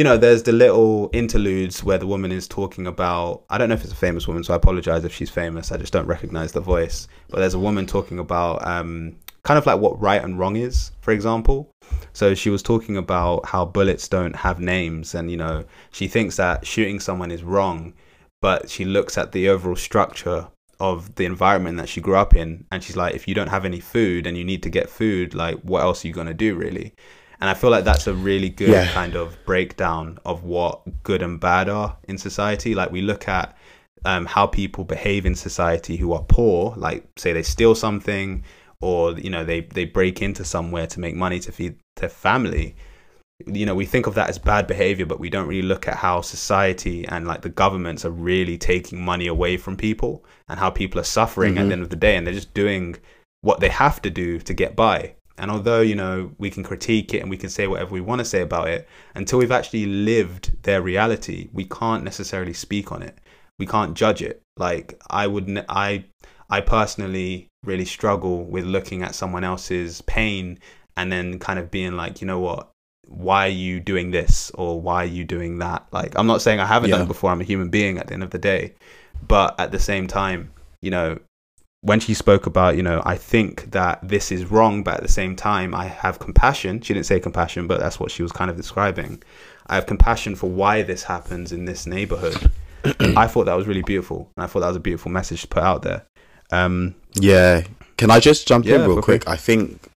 you know, there's the little interludes where the woman is talking about. I don't know if it's a famous woman, so I apologize if she's famous. I just don't recognize the voice. But there's a woman talking about um, kind of like what right and wrong is, for example. So she was talking about how bullets don't have names, and you know, she thinks that shooting someone is wrong, but she looks at the overall structure of the environment that she grew up in, and she's like, if you don't have any food and you need to get food, like, what else are you gonna do, really? And I feel like that's a really good yeah. kind of breakdown of what good and bad are in society. Like we look at um, how people behave in society who are poor, like say they steal something or you know they they break into somewhere to make money to feed their family. You know, we think of that as bad behavior, but we don't really look at how society and like the governments are really taking money away from people and how people are suffering mm-hmm. at the end of the day and they're just doing what they have to do to get by and although, you know, we can critique it and we can say whatever we want to say about it, until we've actually lived their reality, we can't necessarily speak on it. We can't judge it. Like I would, I, I personally really struggle with looking at someone else's pain and then kind of being like, you know what, why are you doing this or why are you doing that? Like, I'm not saying I haven't yeah. done it before. I'm a human being at the end of the day, but at the same time, you know, when she spoke about, you know, I think that this is wrong, but at the same time, I have compassion. She didn't say compassion, but that's what she was kind of describing. I have compassion for why this happens in this neighborhood. I thought that was really beautiful, and I thought that was a beautiful message to put out there. Um, yeah, can I just jump yeah, in real quick? quick? I think,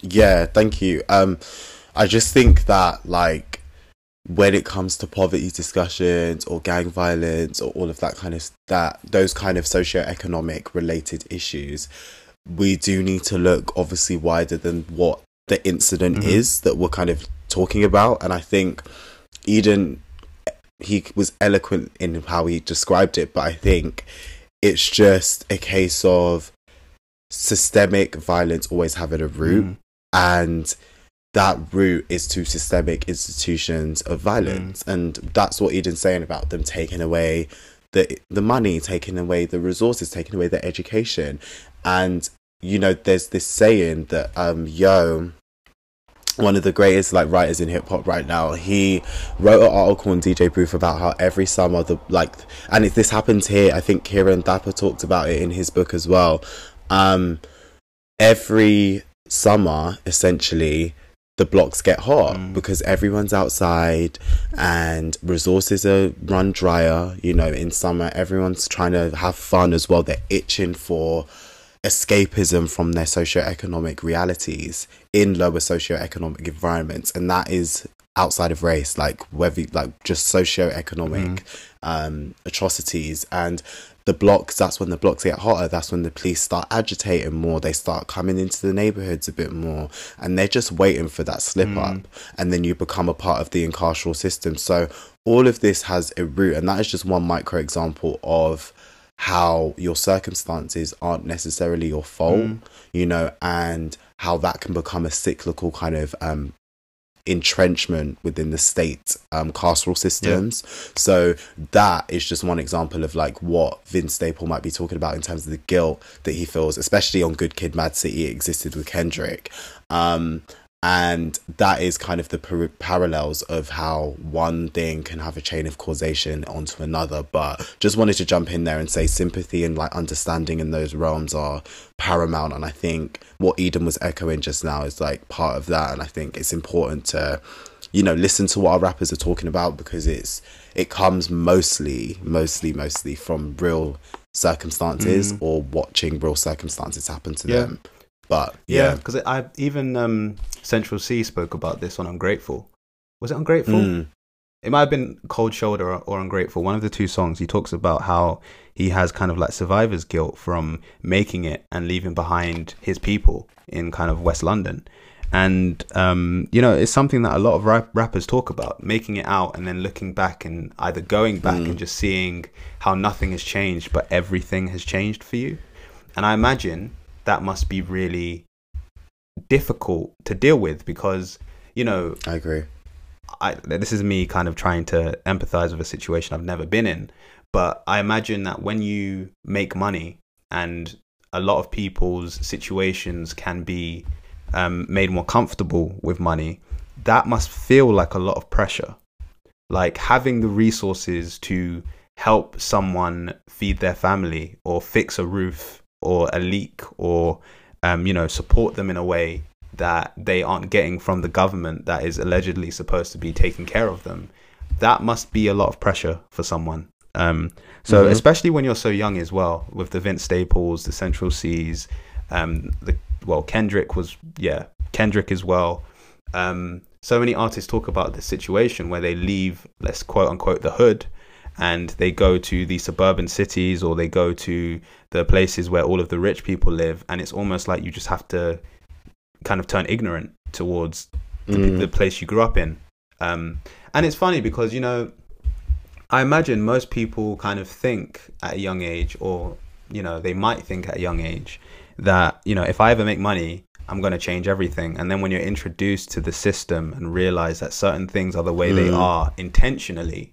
yeah, thank you. Um, I just think that like when it comes to poverty discussions or gang violence or all of that kind of that those kind of socio-economic related issues we do need to look obviously wider than what the incident Mhm. is that we're kind of talking about and i think eden he was eloquent in how he described it but i think it's just a case of systemic violence always having a root Mm. and that route is to systemic institutions of violence and that's what eden's saying about them taking away the the money taking away the resources taking away the education and you know there's this saying that um yo one of the greatest like writers in hip hop right now. He wrote an article on DJ Booth about how every summer the like, and if this happens here, I think Ciaran Thapar talked about it in his book as well. Um, every summer, essentially, the blocks get hot Mm. because everyone's outside and resources are run drier. You know, in summer, everyone's trying to have fun as well. They're itching for escapism from their socioeconomic realities in lower socioeconomic environments and that is outside of race like whether like just socioeconomic um atrocities and the blocks that's when the blocks get hotter that's when the police start agitating more they start coming into the neighborhoods a bit more and they're just waiting for that slip up and then you become a part of the incarceral system. So all of this has a root and that is just one micro example of how your circumstances aren't necessarily your fault, you know, and how that can become a cyclical kind of um, entrenchment within the state um, carceral systems. So that is just one example of like what Vince Staple might be talking about in terms of the guilt that he feels, especially on Good Kid, Mad City. It existed with Kendrick. Um, and that is kind of the par- parallels of how one thing can have a chain of causation onto another. But just wanted to jump in there and say sympathy and like understanding in those realms are paramount. And i think what eden was echoing just now is like part of that. And i think it's important to you know listen to what our rappers are talking about because it's it comes mostly mostly mostly from real circumstances mm-hmm. or watching real circumstances happen to Yeah. them but Yeah, yeah, because I even um, Central Cee spoke about this on Ungrateful. Was it Ungrateful? Mm. It might have been Cold Shoulder or, or Ungrateful. One of the two songs. He talks about how he has kind of like survivor's guilt from making it and leaving behind his people in kind of West London. And um, you know, it's something that a lot of rap- rappers talk about: making it out and then looking back and either going back and just seeing how nothing has changed, but everything has changed for you. And I imagine that must be really difficult to deal with because you know i agree I, this is me kind of trying to empathize with a situation I've never been in. But I imagine that when you make money and a lot of people's situations can be um, made more comfortable with money, that must feel like a lot of pressure. Like having the resources to help someone feed their family or fix a roof or a leak or, um, you know, support them in a way that they aren't getting from the government that is allegedly supposed to be taking care of them. That must be a lot of pressure for someone. Um, so Mhm. especially when you're so young as well, with the Vince Staples, the Central Cees, um, the well Kendrick was yeah Kendrick as well. Um, so many artists talk about the situation where they leave, let's quote unquote, the hood, and they go to the suburban cities or they go to the places where all of the rich people live, and it's almost like you just have to kind of turn ignorant towards the, Mm. the place you grew up in. Um, and it's funny because you know, I imagine most people kind of think at a young age, or you know, they might think at a young age that you know, if I ever make money, I'm going to change everything. And then when you're introduced to the system and realize that certain things are the way they Mm. are intentionally,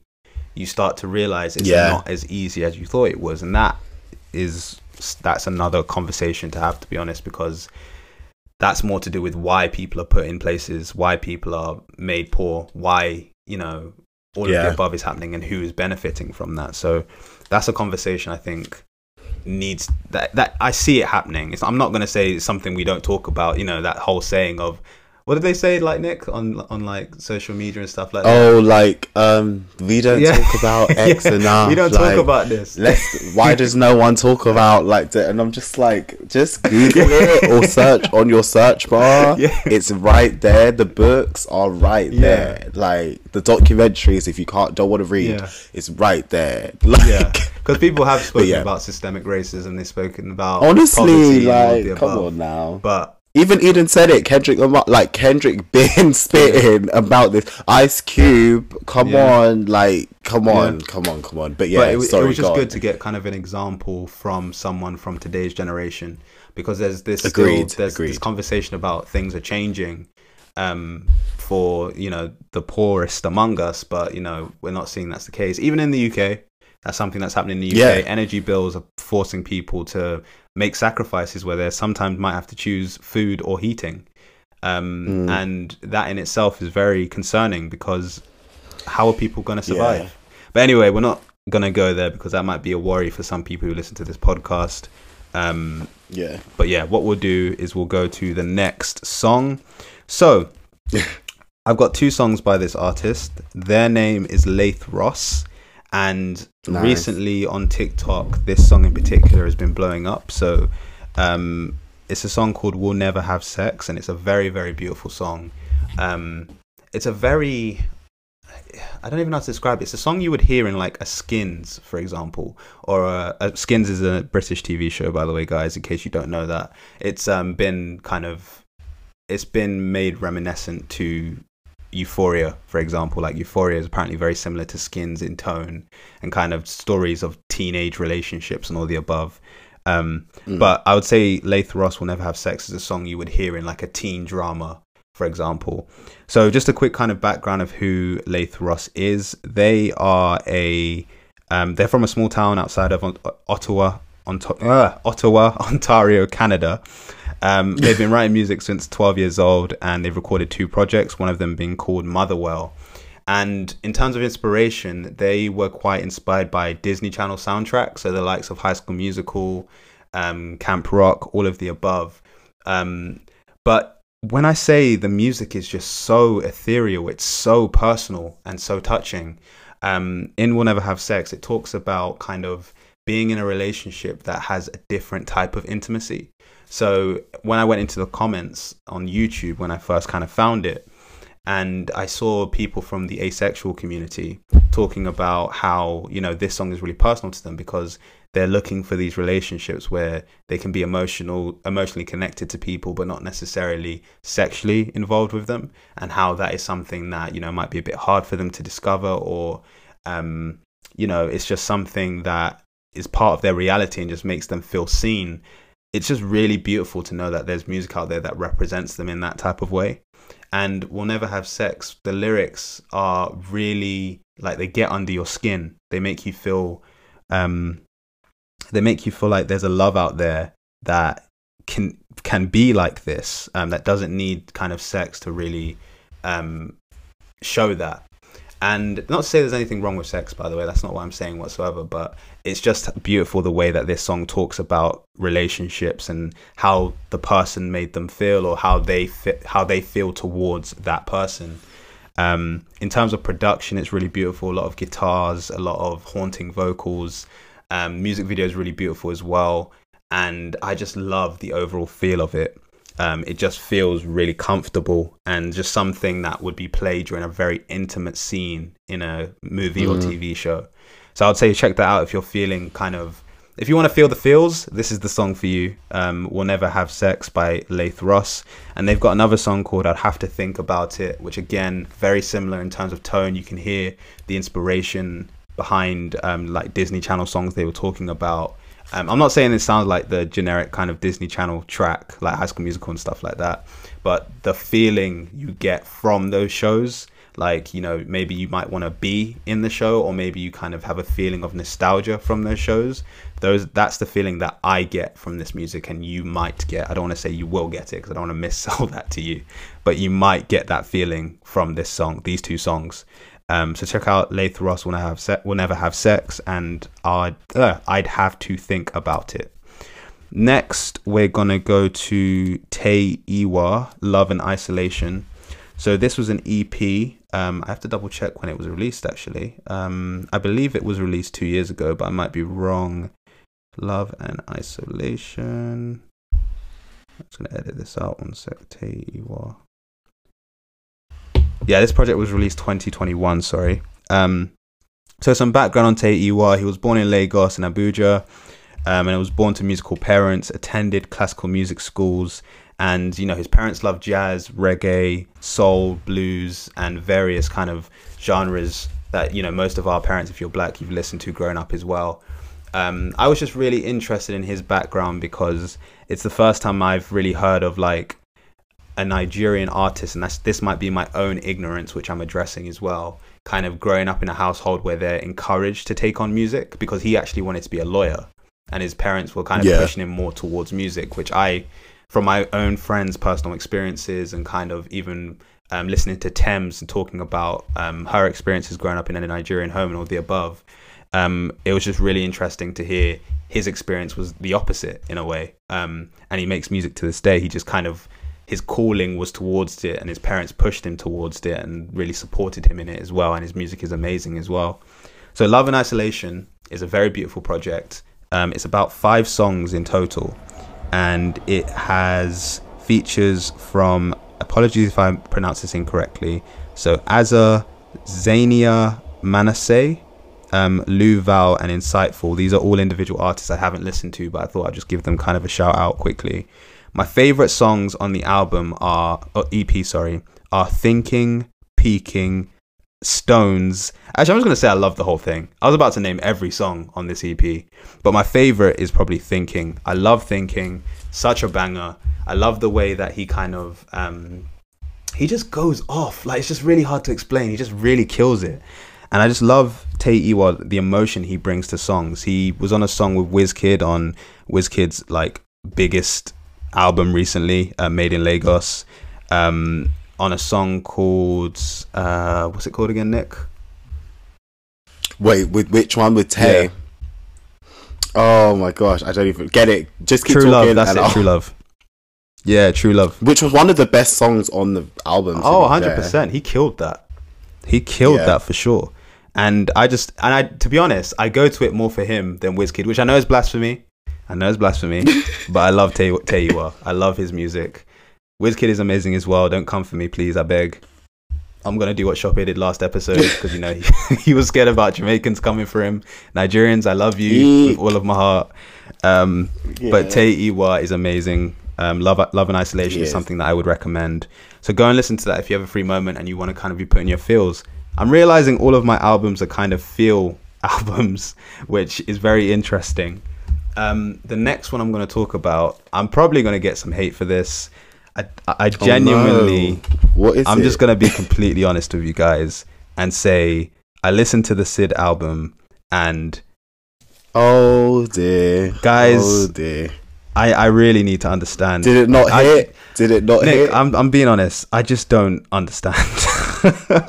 you start to realize it's Yeah. not as easy as you thought it was, and that is that's another conversation to have to be honest because that's more to do with why people are put in places, why people are made poor, why, you know, all of the above is happening and who is benefiting from that. So that's a conversation I think needs that that I see it happening. It's, I'm not going to say it's something we don't talk about, you know, that whole saying of what did they say like Nick on on like social media and stuff like that? Oh, like um, we don't yeah. talk about X yeah. enough. We don't like, talk about this. Let's. Why does no one talk about like that? And I'm just like, just Google it or search on your search bar. Yeah. It's right there. The books are right there. Like the documentaries, if you can't don't want to read, it's right there. Like, yeah, because people have spoken about systemic racism. They've spoken about honestly, like, come on now, but even Eden said it. Kendrick Lamar, like Kendrick, been spitting about this. Ice Cube, come yeah. on, like, come on, yeah. come on, come on. But yeah, but it, sorry, it was just God. good to get kind of an example from someone from today's generation because there's this agreed, still, there's agreed. this conversation about things are changing um, for you know the poorest among us, but you know we're not seeing that's the case. Even in the UK, that's something that's happening in the UK. Yeah. Energy bills are forcing people to make sacrifices where they sometimes might have to choose food or heating. Um, mm. And that in itself is very concerning because how are people going to survive? Yeah. But anyway, we're not going to go there because that might be a worry for some people who listen to this podcast. Um, yeah. But yeah, what we'll do is we'll go to the next song. So I've got two songs by this artist. Their name is Leith Ross. And nice. recently on TikTok, this song in particular has been blowing up. So um, it's a song called "We'll Never Have Sex," and it's a very, very beautiful song. Um, it's a very I don't even know how to describe it. It's a song you would hear in like a Skins, for example, or a, a Skins is a British TV show, by the way, guys. In case you don't know that, it's um, been kind of it's been made reminiscent to Euphoria, for example. Like Euphoria is apparently very similar to Skins in tone and kind of stories of teenage relationships and all the above. Um, mm. But I would say Leith Ross will never have sex is a song you would hear in like a teen drama, for example. So just a quick kind of background of who Leith Ross is. They are a um, they're from a small town outside of Ottawa, uh, Ottawa, Ontario, Canada. Um, they've been writing music since 12 years old and they've recorded two projects, one of them being called Motherwell. And in terms of inspiration, they were quite inspired by Disney Channel soundtracks, so the likes of High School Musical, um, Camp Rock, all of the above. Um, but when I say the music is just so ethereal, it's so personal and so touching. Um, in We'll Never Have Sex, it talks about kind of being in a relationship that has a different type of intimacy. So when I went into the comments on YouTube when I first kind of found it, and I saw people from the asexual community talking about how you know this song is really personal to them because they're looking for these relationships where they can be emotional emotionally connected to people but not necessarily sexually involved with them and how that is something that you know might be a bit hard for them to discover or um, you know it's just something that is part of their reality and just makes them feel seen it's just really beautiful to know that there's music out there that represents them in that type of way. And We'll Never Have Sex, the lyrics are really like they get under your skin. They make you feel um they make you feel like there's a love out there that can can be like this, um, that doesn't need kind of sex to really um show that. And not to say there's anything wrong with sex, by the way, that's not what I'm saying whatsoever, but it's just beautiful the way that this song talks about relationships and how the person made them feel or how they fit, how they feel towards that person. Um, in terms of production, it's really beautiful. A lot of guitars, a lot of haunting vocals. Um, music video is really beautiful as well, and I just love the overall feel of it. Um, it just feels really comfortable and just something that would be played during a very intimate scene in a movie mm. or TV show. So I'd say check that out if you're feeling kind of if you want to feel the feels, this is the song for you. Um, we'll Never Have Sex by Leith Ross. And they've got another song called I'd Have to Think About It, which again, very similar in terms of tone. You can hear the inspiration behind um, like Disney Channel songs they were talking about. Um, I'm not saying it sounds like the generic kind of Disney Channel track, like High School Musical and stuff like that, but the feeling you get from those shows, like you know, maybe you might want to be in the show, or maybe you kind of have a feeling of nostalgia from those shows. Those that's the feeling that I get from this music, and you might get. I don't want to say you will get it because I don't want to miss missell that to you, but you might get that feeling from this song, these two songs. Um, so check out Leith Ross will never have will never have sex, and I'd uh, I'd have to think about it. next we're gonna go to Tay Iwar, Love and Isolation. So this was an EP. Um, I have to double check when it was released. Actually, um, I believe it was released two years ago, but I might be wrong. Love and Isolation. I'm just gonna edit this out one sec. Tay Iwar. Yeah, this project was released 2021. Sorry. Um, so some background on Iwar. He was born in Lagos and Abuja, um, and was born to musical parents. Attended classical music schools, and you know his parents loved jazz, reggae, soul, blues, and various kind of genres that you know most of our parents, if you're black, you've listened to growing up as well. Um, I was just really interested in his background because it's the first time I've really heard of like a Nigerian artist, and that's this might be my own ignorance, which I'm addressing as well. Kind of growing up in a household where they're encouraged to take on music because he actually wanted to be a lawyer, and his parents were kind of Yeah. pushing him more towards music, which I, from my own friends' personal experiences, and kind of even um, listening to Tems and talking about um, her experiences growing up in a Nigerian home and all the above, um, it was just really interesting to hear his experience was the opposite in a way. Um, and he makes music to this day. He just kind of his calling was towards it, and his parents pushed him towards it and really supported him in it as well. And his music is amazing as well. So, Love and Isolation is a very beautiful project. Um, it's about five songs in total, and it has features from. Apologies if I pronounce this incorrectly. So, Azza, Zania, Manasseh, um, Lou Val, and Insightful. These are all individual artists I haven't listened to, but I thought I'd just give them kind of a shout out quickly. My favorite songs on the album are or EP, sorry, are Thinking, Peaking, Stones. Actually, I'm just gonna say I love the whole thing. I was about to name every song on this EP, but my favorite is probably Thinking. I love Thinking, such a banger. I love the way that he kind of um, he just goes off. Like it's just really hard to explain. He just really kills it. And I just love Tay Iwar, the emotion he brings to songs. He was on a song with Wizkid on Wizkid's like biggest album recently, uh, Made in Lagos. Um, on a song called uh, what's it called again, Nick? Wait, with which one? With Tay? Yeah. Oh my gosh, I don't even get it. Just keep True talking. Love. That's it. I'll- True Love. Yeah, True Love. Which was one of the best songs on the album. Oh, 100 percent. He killed that. He killed Yeah. that for sure. And I just and I to be honest, I go to it more for him than Wizkid, which I know is blasphemy. I know it's blasphemy, but I love Tay Iwar. I love his music. Wizkid is amazing as well. Don't come for me, please. I beg. I'm gonna do what Shoppe did last episode because you know he, he was scared about Jamaicans coming for him. Nigerians, I love you Yeet. with all of my heart. Um, But Yeah. Tay Iwar is amazing. Um, Love, Love and Isolation is something that I would recommend. So go and listen to that if you have a free moment and you want to kind of be putting your feels. I'm realizing all of my albums are kind of feel albums, which is very interesting. Um, the next one I'm going to talk about, I'm probably going to get some hate for this. I, I I Oh, genuinely, no. What is I'm it? just going to be completely honest with you guys and say I listened to the Syd album and Oh dear, Guys, Oh dear. I, I really need to understand. Did it not I- hit? Did it not Nick, hit? I'm I'm being honest. I just don't understand.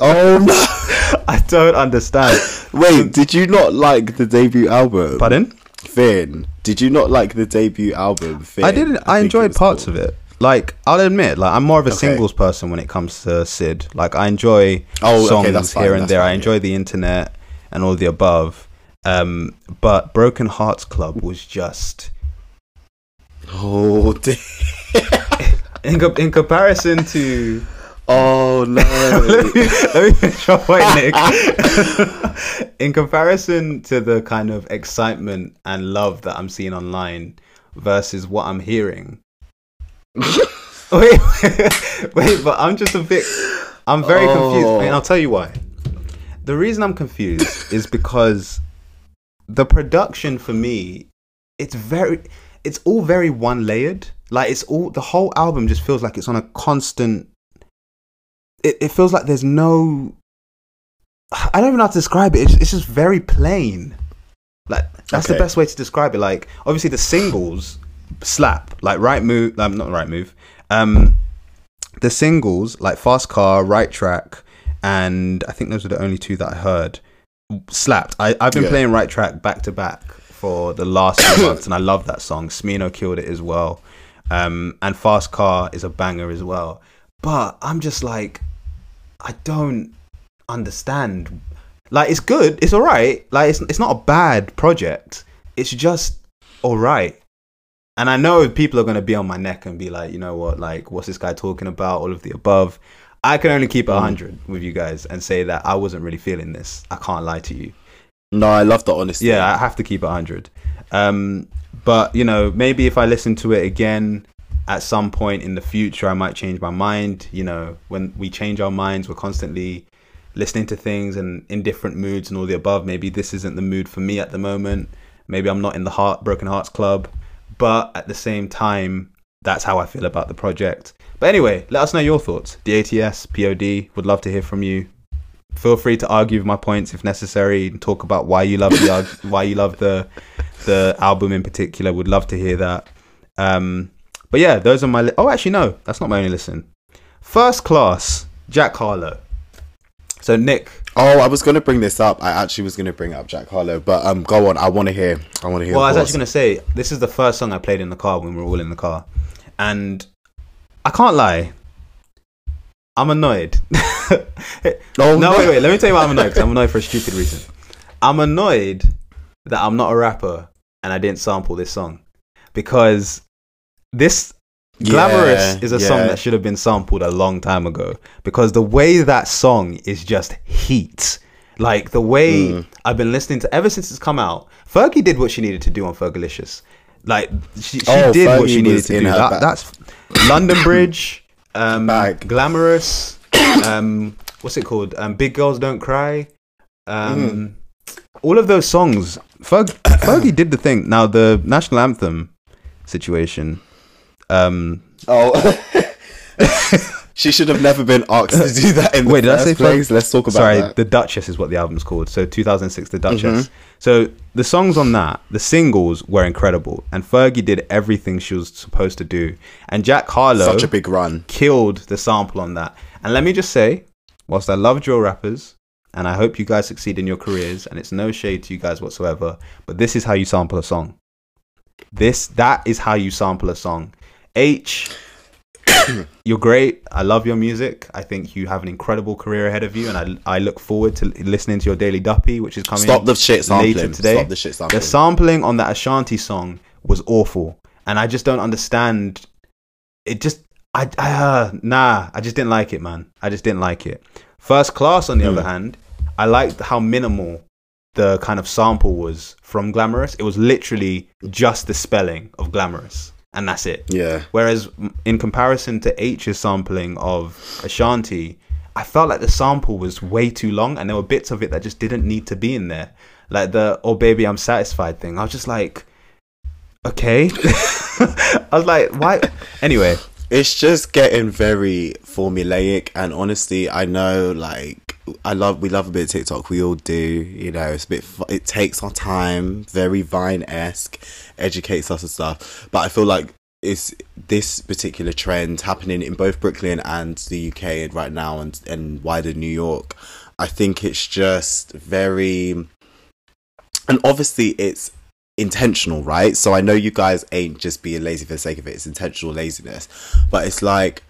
oh no! I don't understand. Wait, did you not like the debut album? Pardon? Finn. Did you not like the debut album? Finn? I didn't. I, think enjoyed parts called. of it. Like I'll admit, like I'm more of a Okay. singles person when it comes to Syd. Like I enjoy Oh, songs fine, here and there. I fine, enjoy the internet and all the above. Um, but Broken Hearts Club was just Oh in co- in comparison to. Oh no. let me let me finish my point, Nick. in comparison to the kind of excitement and love that I'm seeing online versus what I'm hearing. wait, wait, but I'm just a bit. I'm very oh. confused, Oh. and I'll tell you why. The reason I'm confused is because the production for me, it's very, it's all very one layered. Like it's all the whole album just feels like it's on a constant. It it feels like there's no. I don't even know how to describe it. It's, it's just very plain. Like that's the best way to describe it. Like obviously the singles slap. Like right move, um, not right move. Um, the singles like Fast Car, Right Track, and I think those were the only two that I heard slapped. I I've been Yeah. playing Right Track back to back for the last few months, and I love that song. Smino killed it as well, um, and Fast Car is a banger as well. But I'm just like, I don't understand. Like, it's good, it's all right. Like, it's it's not a bad project. It's just all right. And I know people are going to be on my neck and be like, you know what, like, what's this guy talking about? All of the above. I can only keep it 100 with you guys and say that I wasn't really feeling this. I can't lie to you. No, I love the honesty. Yeah, I have to keep it 100. Um, but, you know, maybe if I listen to it again at some point in the future, I might change my mind. You know, when we change our minds, we're constantly listening to things and in different moods and all the above. Maybe this isn't the mood for me at the moment. Maybe I'm not in the heart broken hearts club. But at the same time, that's how I feel about the project. But anyway, let us know your thoughts. DATS, POD, would love to hear from you. Feel free to argue with my points if necessary and talk about why you love the why you love the the album in particular. Would love to hear that. Um, but yeah, those are my. Li- oh, actually, no, that's not my only listen. First class, Jack Harlow. So Nick, Oh, I was going to bring this up. I actually was going to bring up Jack Harlow, but um, go on. I want to hear. I want to hear. Well, I was actually going to say this is the first song I played in the car when we were all in the car, and I can't lie, I'm annoyed. Oh, no, no. wait, wait. Let me tell you why I'm annoyed. I'm annoyed for a stupid reason. I'm annoyed that I'm not a rapper and I didn't sample this song because this Glamorous Yeah, is a yeah. song that should have been sampled a long time ago because the way that song is just heat. Like the way Mm. I've been listening to ever since it's come out. Fergie did what she needed to do on Fergalicious. Like she, she Oh, did what she needed to do. That, that's London Bridge, um. Glamorous, um, what's it called? Um, Big Girls Don't Cry. Um, Mm. All of those songs, Ferg, Fergie did the thing. Now the national anthem situation. Um, Oh. she should have never been asked to do that in the Wait, did I say place. Let's talk about Sorry, that. The Duchess is what the album's called. So 2006, The Duchess. Mm-hmm. So the songs on that, the singles were incredible, and Fergie did everything she was supposed to do. And Jack Harlow Such a big run. killed the sample on that. And let me just say, whilst I love drill rappers, and I hope you guys succeed in your careers, and it's no shade to you guys whatsoever, but this is how you sample a song. This that is how you sample a song. H, you're great. I love your music. I think you have an incredible career ahead of you, and I I look forward to listening to your daily duppy, which is coming. Stop the shit sampling. later today. Stop the shit sampling. The sampling on that Ashanti song was awful, and I just don't understand. It just, I, I uh, nah, I just didn't like it, man. I just didn't like it. First class, on the other hand, I liked how minimal the kind of sample was from Glamorous. It was literally just the spelling of Glamorous, and that's it. yeah. Whereas in comparison to H's sampling of Ashanti, I felt like the sample was way too long and there were bits of it that just didn't need to be in there. Like the oh baby I'm satisfied thing. I was just like okay. I was like why anyway, It's just getting very formulaic, and honestly, I know like I love we love a bit of TikTok. We all do, you know. It's a bit. It takes our time, very Vine esque, educates us and stuff. But I feel like it's this particular trend happening in both Brooklyn and the UK right now, and and wider New York. I think it's just very, and obviously it's intentional, right? So I know you guys ain't just being lazy for the sake of it. It's intentional laziness. But it's like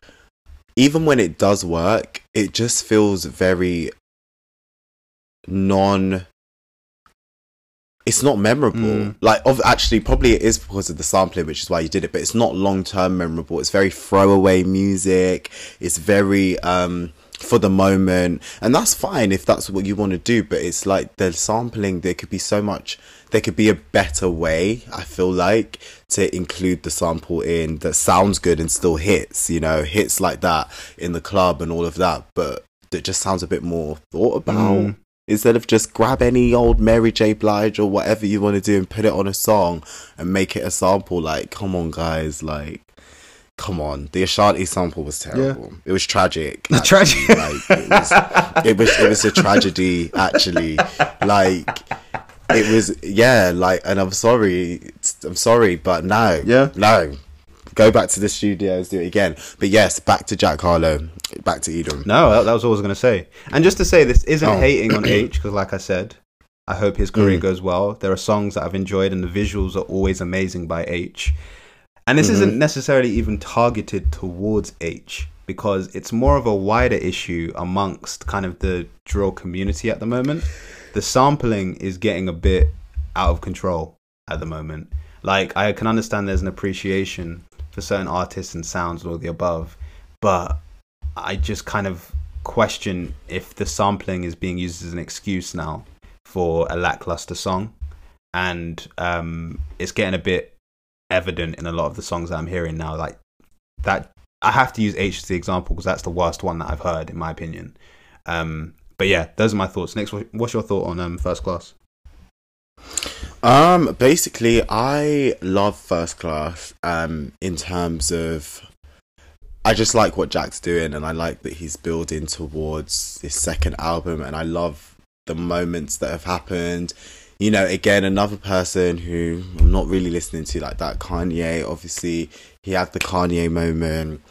even when it does work, it just feels very non it's not memorable. Mm. Like of actually probably it is because of the sampling, which is why you did it, but it's not long term memorable. It's very throwaway music. It's very um for the moment. And that's fine if that's what you want to do, but it's like the sampling there could be so much there could be a better way, I feel like, to include the sample in that sounds good and still hits, you know, hits like that in the club and all of that, but that just sounds a bit more thought about Mm. instead of just grab any old Mary J. Blige or whatever you want to do and put it on a song and make it a sample. Like, come on, guys, like, come on. The Ashanti sample was terrible. It was tragic. actually. Tragic. Like, it was, it was, it was a tragedy, actually. Like, it was, yeah, like, and I'm sorry, I'm sorry, but no, Yeah. no. Go back to the studios, do it again. But yes, back to Jack Harlow, back to Eden. No, that, that was what I was going to say. And just to say, this isn't Oh. hating on H, because like I said, I hope his career Mm. goes well. There are songs that I've enjoyed, and the visuals are always amazing by H. And this Mhm. isn't necessarily even targeted towards H because it's more of a wider issue amongst kind of the drill community at the moment. The sampling is getting a bit out of control at the moment. Like, I can understand there's an appreciation for certain artists and sounds and all the above, but I just kind of question if the sampling is being used as an excuse now for a lackluster song. And um, it's getting a bit evident in a lot of the songs that I'm hearing now. Like that, I have to use H as the example because that's the worst one that I've heard, in my opinion. Um, but yeah, those are my thoughts. Next, what's your thought on um, First Class? Um, basically, I love First Class. Um, in terms of, I just like what Jack's doing, and I like that he's building towards his second album, and I love the moments that have happened. You know, again, another person who I'm not really listening to like that. Kanye, obviously, he had the Kanye moment.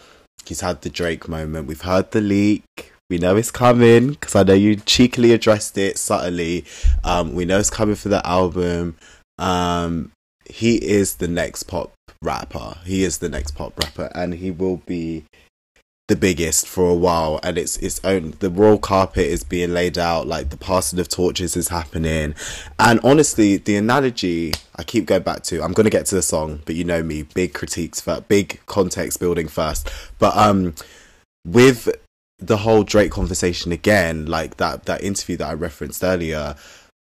He's had the Drake moment. We've heard the leak. We know it's coming because I know you cheekily addressed it subtly. Um, we know it's coming for the album. Um, he is the next pop rapper. He is the next pop rapper, and he will be the biggest for a while. And it's its own. The royal carpet is being laid out. Like the passing of torches is happening. And honestly, the analogy I keep going back to. I'm gonna get to the song, but you know me. Big critiques, first, big context building first. But um, with the whole Drake conversation again, like that that interview that I referenced earlier.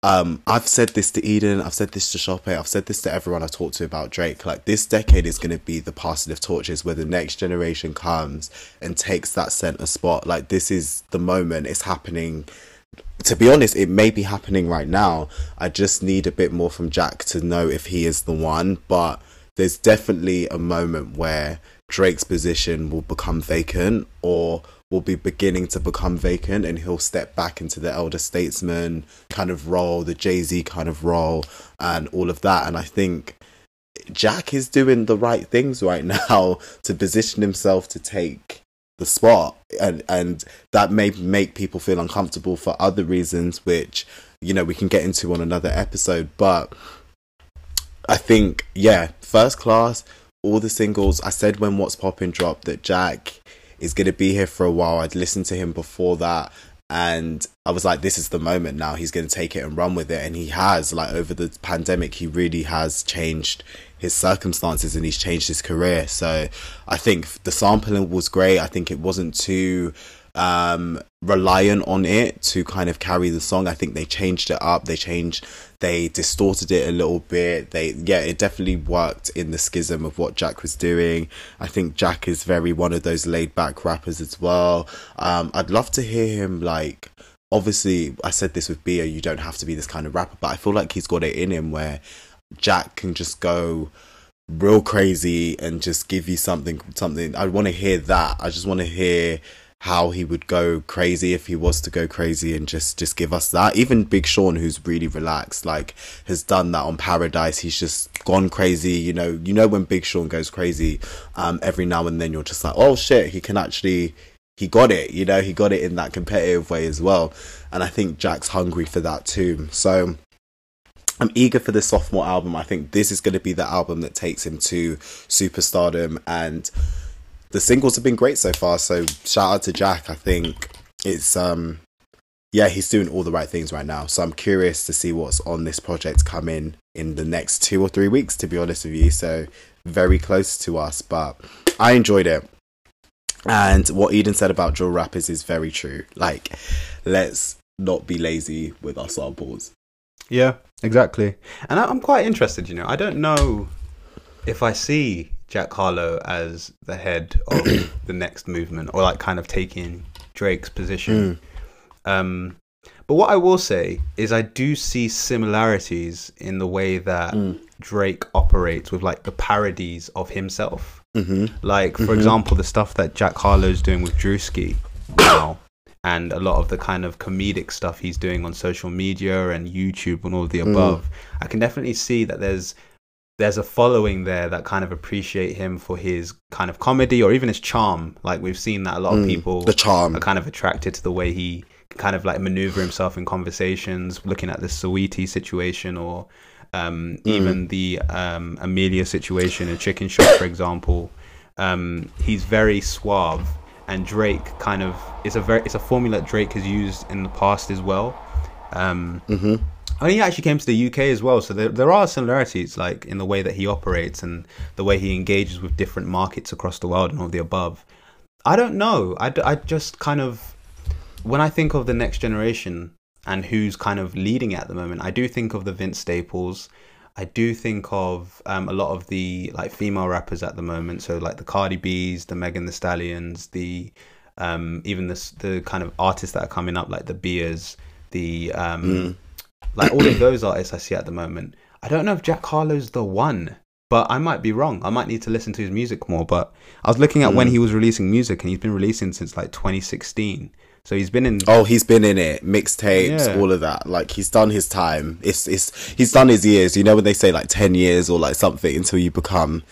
Um, I've said this to Eden, I've said this to Shoppe, I've said this to everyone I talked to about Drake. Like this decade is gonna be the passing of torches where the next generation comes and takes that center spot. Like this is the moment, it's happening to be honest, it may be happening right now. I just need a bit more from Jack to know if he is the one. But there's definitely a moment where Drake's position will become vacant or will be beginning to become vacant and he'll step back into the elder statesman kind of role, the Jay Z kind of role, and all of that. And I think Jack is doing the right things right now to position himself to take the spot. And and that may make people feel uncomfortable for other reasons which you know we can get into on another episode. But i think yeah first class all the singles. I said when what's popping dropped that jack is going to be here for a while. I'd listened to him before that and i was like this is the moment now. He's going to take it and run with it. And he has like over the pandemic he really has changed his circumstances and he's changed his career. So i think the sampling was great. I think it wasn't too um reliant on it to kind of carry the song. I think they changed it up. They changed they distorted it a little bit. They yeah it definitely worked in the schism of what jack was doing. I think jack is very one of those laid back rappers as well. Um i'd love to hear him like obviously i said this with Bia, you don't have to be this kind of rapper but i feel like he's got it in him where jack can just go real crazy and just give you something something. I want to hear that. I just want to hear how he would go crazy if he was to go crazy and just just give us that. Even big sean who's really relaxed like has done that on paradise. He's just gone crazy you know you know when big sean goes crazy um every now and then you're just like oh shit he can actually he got it you know he got it in that competitive way as well. And i think jack's hungry for that too. So I'm eager for this sophomore album. I think this is going to be the album that takes him to superstardom, and the singles have been great so far. So shout out to Jack. I think it's um yeah he's doing all the right things right now. So I'm curious to see what's on this project coming in the next two or three weeks. To be honest with you, so very close to us, but I enjoyed it. And what Eden said about drill rappers is very true. Like, let's not be lazy with our samples. Yeah, exactly. And I'm quite interested. You know, I don't know if I see Jack Harlow as the head of the next movement or like kind of taking Drake's position. Um, but what I will say is I do see similarities in the way that Drake operates with like the parodies of himself. Mm-hmm. Like, for example, the stuff that Jack Harlow's doing with Drewski now, and a lot of the kind of comedic stuff he's doing on social media and YouTube and all of the above. I can definitely see that there's there's a following there that kind of appreciate him for his kind of comedy or even his charm. Like we've seen that a lot of people The charm. are kind of attracted to the way he kind of like maneuver himself in conversations, looking at the Saweetie situation or um, Mm. even the um, Amelia situation in Chicken Shop, for example. Um, he's very suave, and Drake kind of it's a very it's a formula Drake has used in the past as well. Um, Mm-hmm. Think he actually came to the UK as well, so there, there are similarities, like in the way that he operates and the way he engages with different markets across the world and all the above. I don't know. I, I just kind of, when I think of the next generation and who's kind of leading at the moment, I do think of the Vince Staples. I do think of um, a lot of the like female rappers at the moment, so like the Cardi B's, the Megan the Stallions, the um, even the the kind of artists that are coming up like the Beers, the um, like all of those artists I see at the moment. I don't know if Jack Harlow's the one, but I might be wrong. I might need to listen to his music more. But I was looking at when hmm. he was releasing music, and he's been releasing since like 2016. So he's been in. Oh, he's been in it, mixtapes, Yeah. all of that. Like he's done his time. It's it's he's done his years. You know when they say like ten years or like something until you become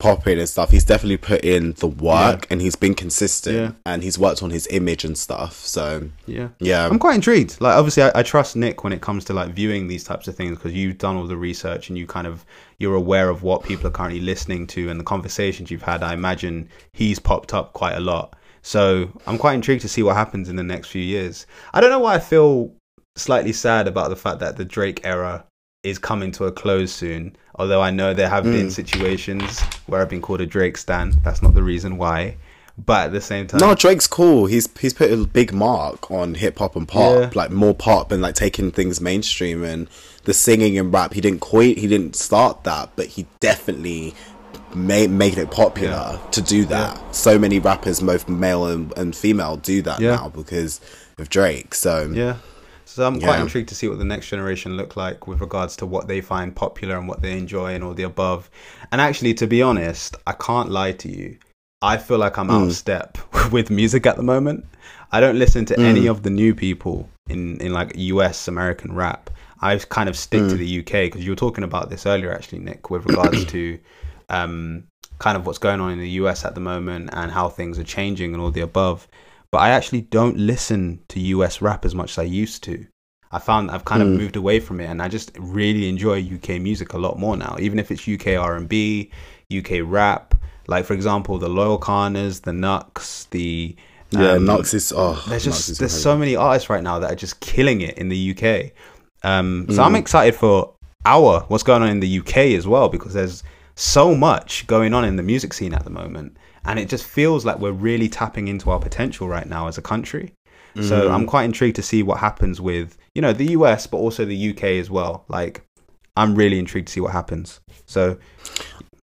popping and stuff. He's definitely put in the work and he's been consistent Yeah. and he's worked on his image and stuff. So Yeah. yeah, I'm quite intrigued. Like, obviously, I, I trust Nick when it comes to like viewing these types of things because you've done all the research and you kind of you're aware of what people are currently listening to and the conversations you've had. I imagine he's popped up quite a lot. So I'm quite intrigued to see what happens in the next few years. I don't know why I feel slightly sad about the fact that the Drake era is coming to a close soon. Although I know there have been mm. situations where I've been called a Drake stan. That's not the reason why. But at the same time, No, Drake's cool. He's he's put a big mark on hip hop and pop, Yeah. like more pop and like taking things mainstream and the singing and rap. He didn't quite he didn't start that, but he definitely made made it popular to do that. So many rappers, both male and, and female, do that Yeah. now because of Drake. So Yeah. So I'm quite Yeah. intrigued to see what the next generation look like with regards to what they find popular and what they enjoy and all the above. And actually, to be honest, I can't lie to you. I feel like I'm out of mm. step with music at the moment. I don't listen to any mm. of the new people in, in like US American rap. I kind of stick to mm. the UK because you were talking about this earlier, actually, Nick, with regards to um, kind of what's going on in the US at the moment and how things are changing and all the above. But I actually don't listen to US rap as much as I used to. I found I've kind of moved away from it, and I just really enjoy UK music a lot more now. Even if it's UK R and B, UK rap, like for example, the Loyle Carners, the Knucks, the yeah, um, Knox is oh there's just there's so many artists right now that are just killing it in the UK. Um, so Mm. I'm excited for our what's going on in the UK as well because there's so much going on in the music scene at the moment, and it just feels like we're really tapping into our potential right now as a country. So Mm. I'm quite intrigued to see what happens with you know the US, but also the UK as well. Like I'm really intrigued to see what happens. So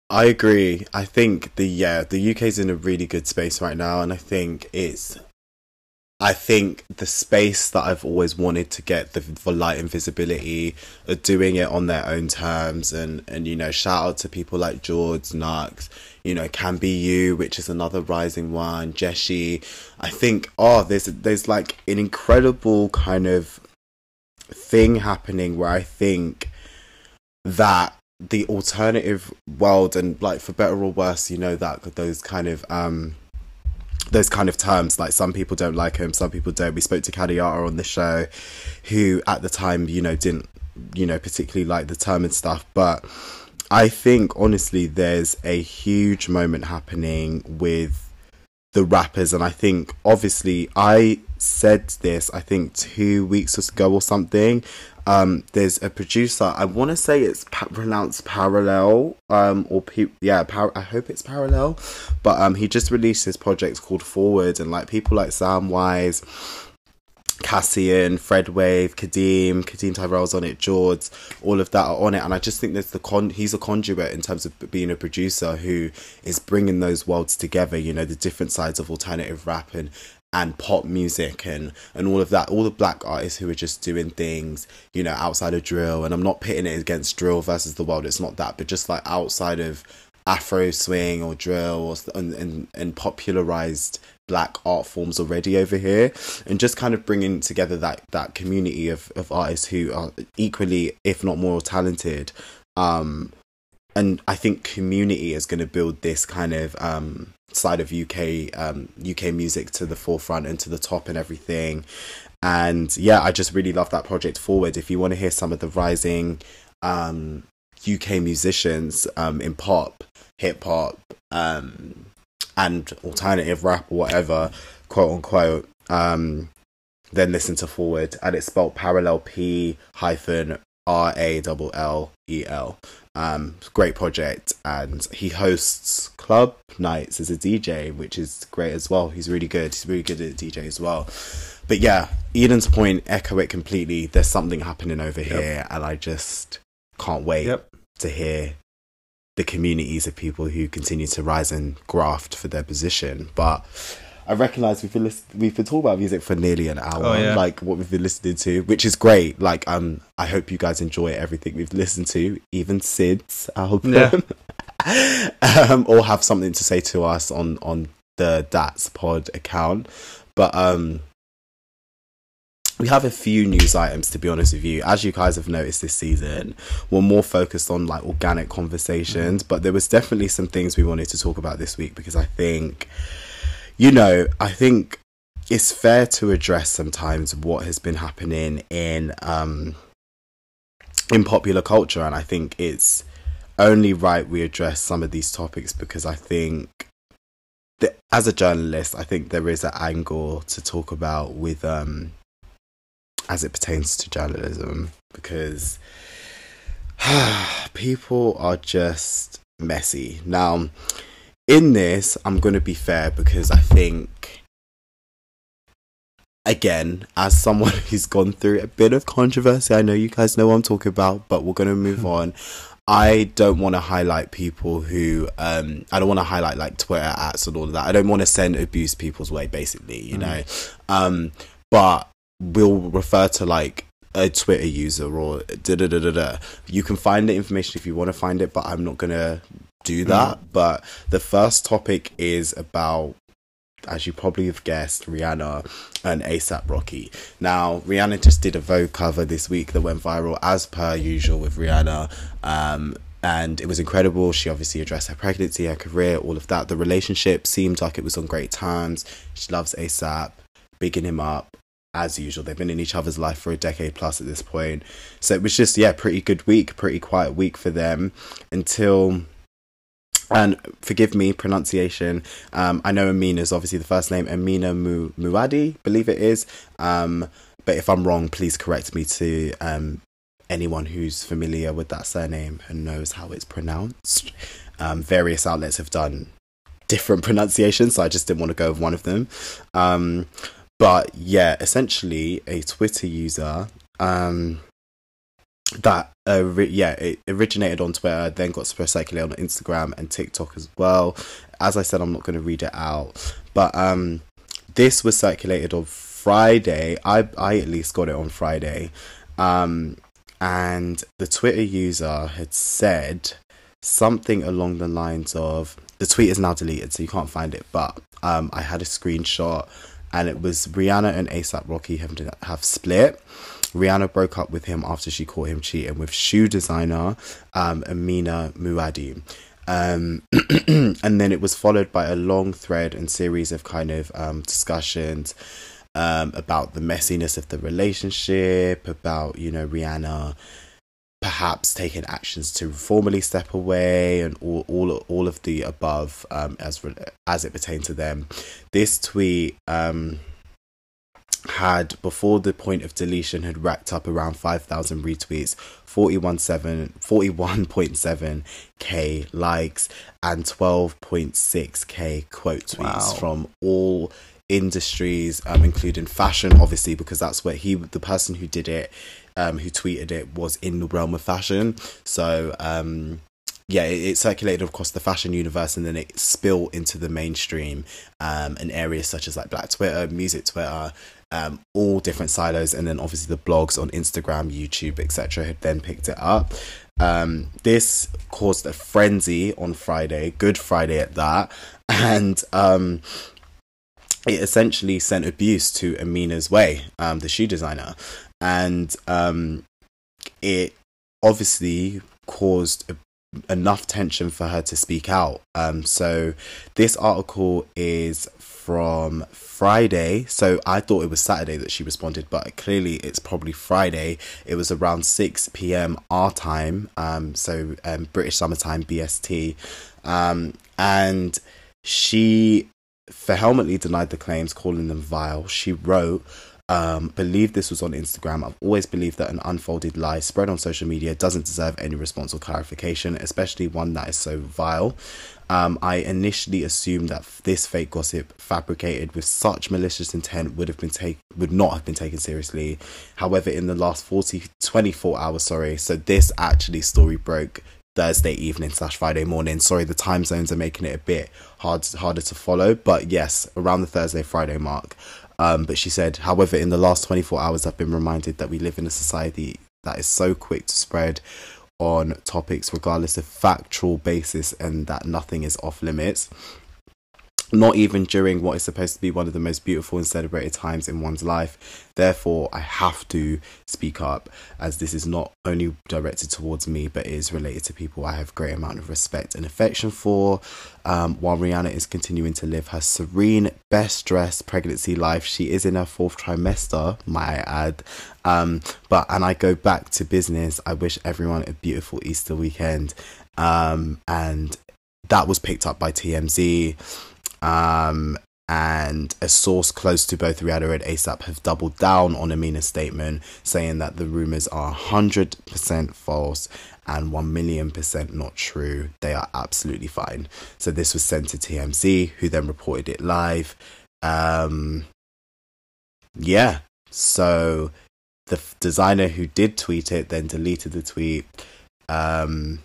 I agree. I think the yeah, the UK's in a really good space right now and I think it's I think the space that I've always wanted to get the for light and visibility are doing it on their own terms and and you know shout out to people like George Knucks, you know Kam-BU which is another rising one, Jeshi. I think oh there's there's like an incredible kind of thing happening where I think that the alternative world and like for better or worse you know that those kind of um those kind of terms like some people don't like him some people don't. We spoke to Kadiata on the show who at the time you know didn't you know particularly like the term and stuff. But i think honestly there's a huge moment happening with the rappers and i think obviously i said this i think two weeks ago or something um there's a producer i want to say it's pa- pronounced P-Rallel um or pe- yeah par- i hope it's P-Rallel but um he just released his project called forward and like people like sam wise Cassian, Fred Wave, Kadeem, Kadeem Tyrell's on it, George, all of that are on it, and I just think there's the con. He's a conduit in terms of being a producer who is bringing those worlds together. You know, the different sides of alternative rap and and pop music and and all of that. All the black artists who are just doing things, you know, outside of drill. And I'm not pitting it against drill versus the world. It's not that, but just like outside of Afro swing or drill or and and, and popularized black art forms already over here and just kind of bringing together that that community of, of artists who are equally if not more talented um and i think community is going to build this kind of um side of uk um uk music to the forefront and to the top and everything And yeah, I just really love that project forward. If you want to hear some of the rising um, UK musicians um, in pop, hip hop, um, and alternative rap or whatever, quote unquote, um, then listen to Forward. And it's spelled P-Rallel P hyphen R A L L E L. Um, great project, and he hosts club nights as a DJ, which is great as well. He's really good. He's really good at DJ as well. But yeah, Eden's point, echo it completely. There's something happening over Yep. here, and I just can't wait Yep. to hear the communities of people who continue to rise and graft for their position. But I recognise we've been list- we've been talking about music for nearly an hour, Oh, yeah. like what we've been listening to, which is great. Like um, I hope you guys enjoy everything we've listened to, even Syd's album, Yeah. um, or have something to say to us on on the Dats Pod account. But um, we have a few news items to be honest with you. As you guys have noticed this season, we're more focused on like organic conversations, but there was definitely some things we wanted to talk about this week because I think, you know, I think it's fair to address sometimes what has been happening in um in popular culture and I think it's only right we address some of these topics because I think that as a journalist I think there is an angle to talk about with um as it pertains to journalism because people are just messy. Now, in this, I'm going to be fair because I think, again, as someone who's gone through a bit of controversy, I know you guys know what I'm talking about, but we're going to move on. I don't want to highlight people who um I don't want to highlight like Twitter ads and all of that. I don't want to send abuse people's way basically, you know. Um but we'll refer to like a Twitter user or da da da da da. You can find the information if you want to find it, but I'm not gonna do that. But the first topic is about, as you probably have guessed, Rihanna and ASAP Rocky. Now, Rihanna just did a Vogue cover this week that went viral, as per usual with Rihanna. Um, and it was incredible. She obviously addressed her pregnancy, her career, all of that. The relationship seemed like it was on great terms. She loves ASAP, bigging him up as usual. They've been in each other's life for a decade plus at this point. So it was just, yeah, pretty good week, pretty quiet week for them until. And forgive me, pronunciation. Um, I know Amina is obviously the first name, Amina Mu- Muaddi, believe it is. Um, but if I'm wrong, please correct me to um, anyone who's familiar with that surname and knows how it's pronounced. Um, various outlets have done different pronunciations, so I just didn't want to go with one of them. Um, but yeah, essentially a Twitter user um, that uh, yeah it originated on Twitter, then got spread circulated on Instagram and TikTok as well. As I said, I'm not going to read it out, but um, this was circulated on Friday. I I at least got it on Friday, um, and the Twitter user had said something along the lines of the tweet is now deleted, so you can't find it. But um, I had a screenshot, and it was Rihanna and ASAP Rocky have have split. Rihanna broke up with him after she caught him cheating with shoe designer um, Amina Muaddi. Um, and then it was followed by a long thread and series of kind of um, discussions um, about the messiness of the relationship, about, you know, Rihanna perhaps taking actions to formally step away and all all, all of the above um, as as it pertained to them. This tweet um, had before the point of deletion had racked up around 5000 retweets 41.7 41.7 k likes and 12.6 k quote tweets Wow. from all industries um including fashion obviously because that's where he the person who did it um who tweeted it was in the realm of fashion so um yeah, it, it circulated across the fashion universe and then it spilled into the mainstream um, in areas such as like Black Twitter, music Twitter, um, all different silos, and then obviously the blogs on Instagram, YouTube, etc. had then picked it up. Um, this caused a frenzy on Friday, Good Friday at that, and um, it essentially sent abuse to Amina's way, um, the shoe designer, and um, it obviously caused enough tension for her to speak out. Um, so this article is from Friday. So I thought it was Saturday that she responded, but clearly it's probably Friday. It was around 6 p.m. our time, um, so um, British summertime BST. Um, and she vehemently denied the claims, calling them vile. She wrote, um, believe this was on Instagram. I've always believed that an unfolded lie spread on social media doesn't deserve any response or clarification, especially one that is so vile. Um, I initially assumed that this fake gossip, fabricated with such malicious intent, would have been take would not have been taken seriously. However, in the last 40, 24 hours, sorry, so this actually story broke Thursday evening slash Friday morning. Sorry, the time zones are making it a bit hard harder to follow, but yes, around the Thursday Friday mark. Um, but she said, however, in the last 24 hours, I've been reminded that we live in a society that is so quick to spread on topics regardless of factual basis and that nothing is off limits not even during what is supposed to be one of the most beautiful and celebrated times in one's life. Therefore, I have to speak up as this is not only directed towards me but is related to people I have great amount of respect and affection for. Um, while Rihanna is continuing to live her serene, best dressed pregnancy life, she is in her fourth trimester, might I add. Um, but and I go back to business. I wish everyone a beautiful Easter weekend. Um, and that was picked up by TMZ. Um, and a source close to both Rihanna and ASAP have doubled down on Amina's statement, saying that the rumors are 100% false and 1 million percent not true. They are absolutely fine. So this was sent to TMZ, who then reported it live. Um, yeah, so the f- designer who did tweet it then deleted the tweet. Um,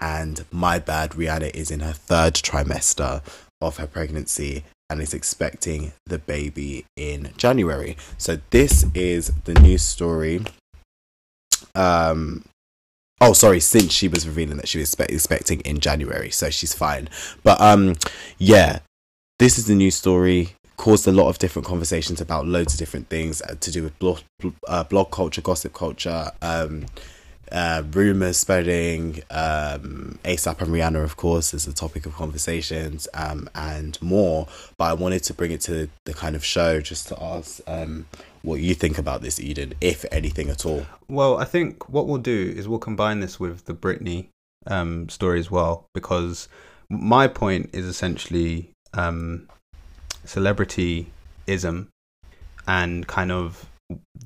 and my bad, Rihanna is in her third trimester of her pregnancy and is expecting the baby in January. So this is the news story. Um oh sorry, since she was revealing that she was expecting in January, so she's fine. But um yeah, this is the news story caused a lot of different conversations about loads of different things uh, to do with blog, uh, blog culture, gossip culture, um, uh, rumors spreading, um, ASAP and Rihanna, of course, is a topic of conversations, um, and more. But I wanted to bring it to the kind of show just to ask um, what you think about this, Eden, if anything at all. Well, I think what we'll do is we'll combine this with the Britney um, story as well, because my point is essentially um, celebrityism and kind of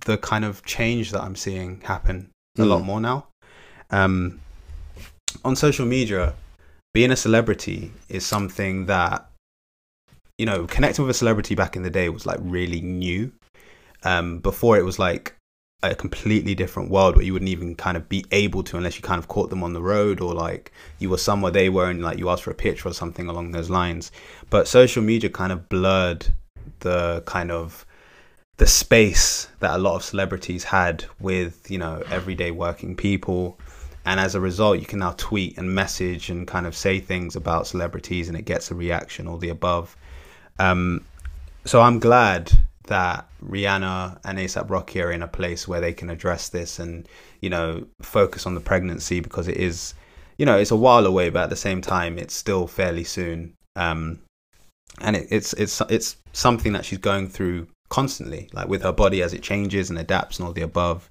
the kind of change that I'm seeing happen a lot more now. Um, on social media, being a celebrity is something that you know connecting with a celebrity back in the day was like really new. Um, before it was like a completely different world where you wouldn't even kind of be able to unless you kind of caught them on the road or like you were somewhere they were and like you asked for a picture or something along those lines. But social media kind of blurred the kind of the space that a lot of celebrities had with you know everyday working people. And as a result you can now tweet and message and kind of say things about celebrities and it gets a reaction all the above. Um, so i'm glad that rihanna and asap rocky are in a place where they can address this and you know focus on the pregnancy because it is you know it's a while away but at the same time it's still fairly soon. Um, and it, it's it's it's something that she's going through constantly, like with her body as it changes and adapts and all the above.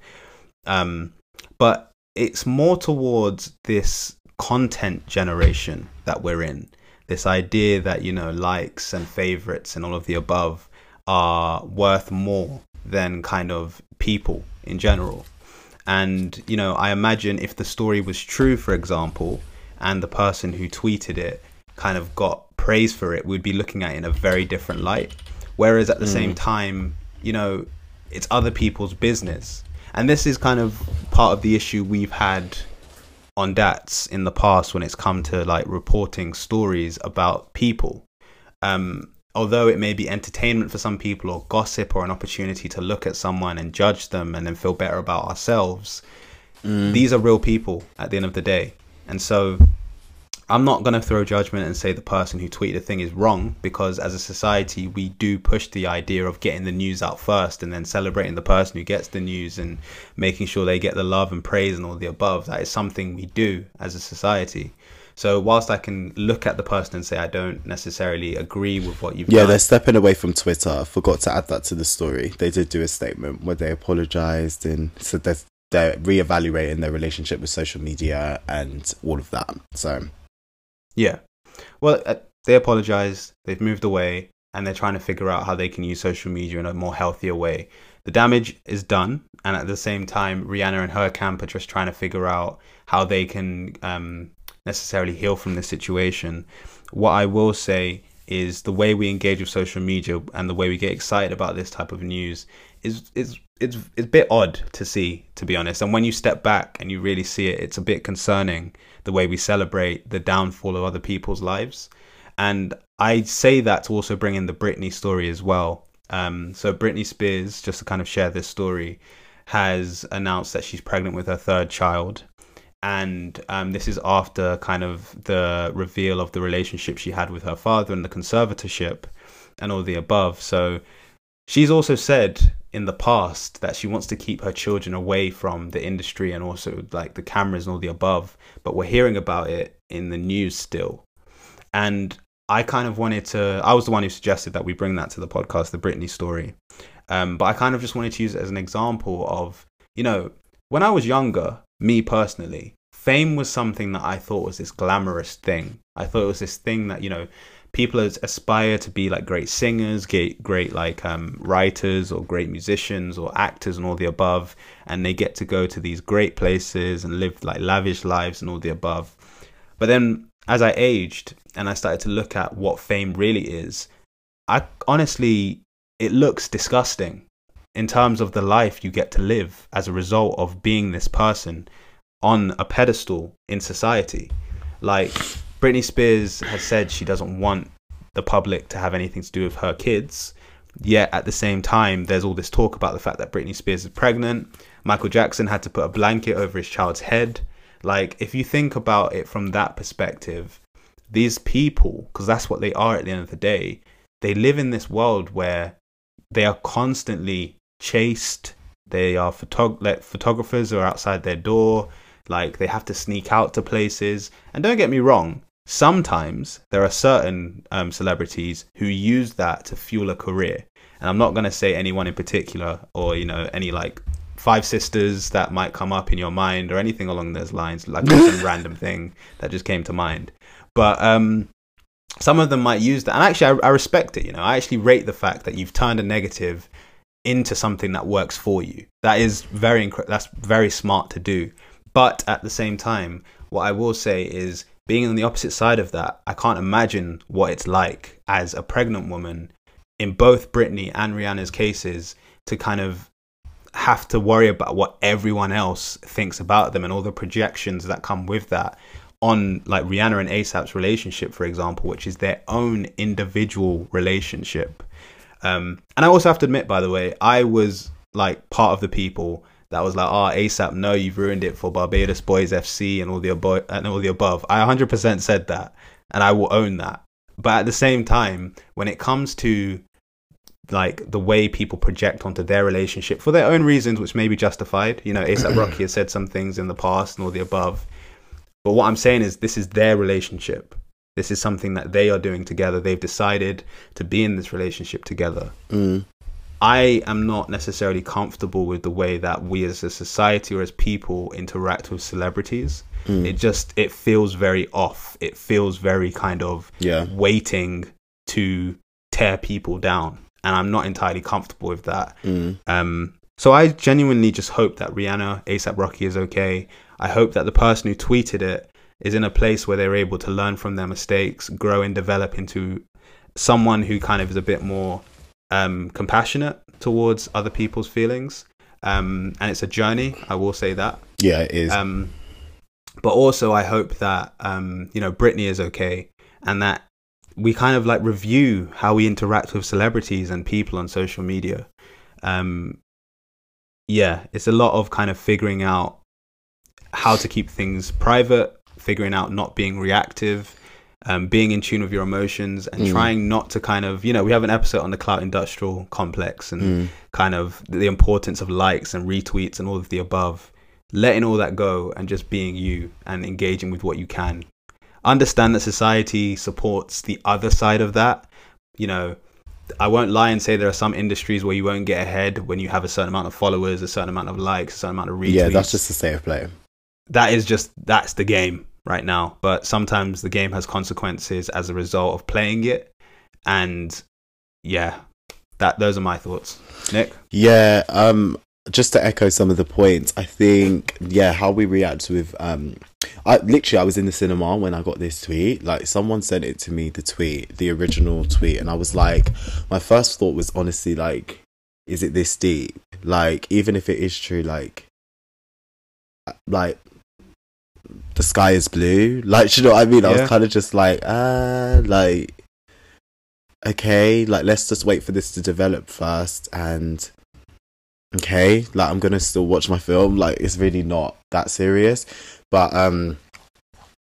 Um, but it's more towards this content generation that we're in. This idea that, you know, likes and favorites and all of the above are worth more than kind of people in general. And, you know, I imagine if the story was true, for example, and the person who tweeted it kind of got praise for it, we'd be looking at it in a very different light. Whereas at the mm. same time, you know, it's other people's business. And this is kind of part of the issue we've had on DATS in the past when it's come to like reporting stories about people. Um, although it may be entertainment for some people or gossip or an opportunity to look at someone and judge them and then feel better about ourselves, mm. these are real people at the end of the day. And so I'm not going to throw judgment and say the person who tweeted the thing is wrong because as a society we do push the idea of getting the news out first and then celebrating the person who gets the news and making sure they get the love and praise and all the above. That is something we do as a society. So whilst I can look at the person and say I don't necessarily agree with what you've Yeah, done, they're stepping away from Twitter. I forgot to add that to the story. They did do a statement where they apologized and said that they're reevaluating their relationship with social media and all of that. So, Yeah. Well, uh, they apologize. They've moved away, and they're trying to figure out how they can use social media in a more healthier way. The damage is done, and at the same time, Rihanna and her camp are just trying to figure out how they can um, necessarily heal from this situation. What I will say is the way we engage with social media and the way we get excited about this type of news is is it's it's a bit odd to see, to be honest. And when you step back and you really see it, it's a bit concerning the way we celebrate the downfall of other people's lives. And I say that to also bring in the Britney story as well. Um, so Britney Spears, just to kind of share this story, has announced that she's pregnant with her third child. And um, this is after kind of the reveal of the relationship she had with her father and the conservatorship and all the above. So she's also said in the past that she wants to keep her children away from the industry and also like the cameras and all the above. But we're hearing about it in the news still. And I kind of wanted to, I was the one who suggested that we bring that to the podcast, the Britney story. Um, but I kind of just wanted to use it as an example of, you know, when I was younger, me personally, fame was something that I thought was this glamorous thing. I thought it was this thing that, you know, people aspire to be like great singers, great, great like um, writers or great musicians or actors and all the above. And they get to go to these great places and live like lavish lives and all the above. But then as I aged and I started to look at what fame really is, I honestly, it looks disgusting in terms of the life you get to live as a result of being this person on a pedestal in society. Like Britney Spears has said she doesn't want the public to have anything to do with her kids. Yet at the same time, there's all this talk about the fact that Britney Spears is pregnant. Michael Jackson had to put a blanket over his child's head. Like, if you think about it from that perspective, these people, because that's what they are at the end of the day, they live in this world where they are constantly chased. They are photog- like, photographers are outside their door. Like, they have to sneak out to places. And don't get me wrong, sometimes there are certain um, celebrities who use that to fuel a career. And I'm not going to say anyone in particular or, you know, any like five sisters that might come up in your mind or anything along those lines, like some random thing that just came to mind. But um, some of them might use that. And actually, I, I respect it. You know, I actually rate the fact that you've turned a negative into something that works for you. That is very, inc- that's very smart to do. But at the same time, what I will say is being on the opposite side of that, I can't imagine what it's like as a pregnant woman in both Britney and Rihanna's cases to kind of have to worry about what everyone else thinks about them and all the projections that come with that on like Rihanna and ASAP's relationship, for example, which is their own individual relationship. Um, and I also have to admit, by the way, I was like part of the people that was like, "Oh, ASAP, no, you've ruined it for Barbados Boys FC and all the above." And all the above. I 100% said that, and I will own that. But at the same time, when it comes to like the way people project onto their relationship for their own reasons, which may be justified, you know, ASAP Rocky has said some things in the past and all the above. But what I'm saying is, this is their relationship. This is something that they are doing together. They've decided to be in this relationship together. Mm. I am not necessarily comfortable with the way that we as a society or as people interact with celebrities. Mm. It just it feels very off. It feels very kind of Yeah. waiting to tear people down, and I'm not entirely comfortable with that. Mm. Um, so I genuinely just hope that Rihanna ASAP Rocky is okay. I hope that the person who tweeted it is in a place where they're able to learn from their mistakes, grow and develop into someone who kind of is a bit more um, compassionate towards other people's feelings. Um, and it's a journey, I will say that. Yeah, it is. Um, but also, I hope that um, you know Britney is okay, and that we kind of like review how we interact with celebrities and people on social media. Um, yeah, it's a lot of kind of figuring out how to keep things private, figuring out not being reactive, um, being in tune with your emotions, and Mm. trying not to kind of you know we have an episode on the clout industrial complex and Mm. kind of the importance of likes and retweets and all of the above letting all that go and just being you and engaging with what you can understand that society supports the other side of that. You know, I won't lie and say there are some industries where you won't get ahead when you have a certain amount of followers, a certain amount of likes, a certain amount of retweets. Yeah, that's just the state of play. That is just that's the game right now. But sometimes the game has consequences as a result of playing it, and yeah, that those are my thoughts. Nick, Yeah, um, just to echo some of the points, I think yeah, how we react with um, I literally I was in the cinema when I got this tweet. Like someone sent it to me, the tweet, the original tweet, and I was like, my first thought was honestly like, is it this deep? Like even if it is true, like, like the sky is blue. Like, you know what I mean? I Yeah. was kind of just like, ah, like, okay, like let's just wait for this to develop first, and okay, like I'm gonna still watch my film. Like it's really not that serious, but um,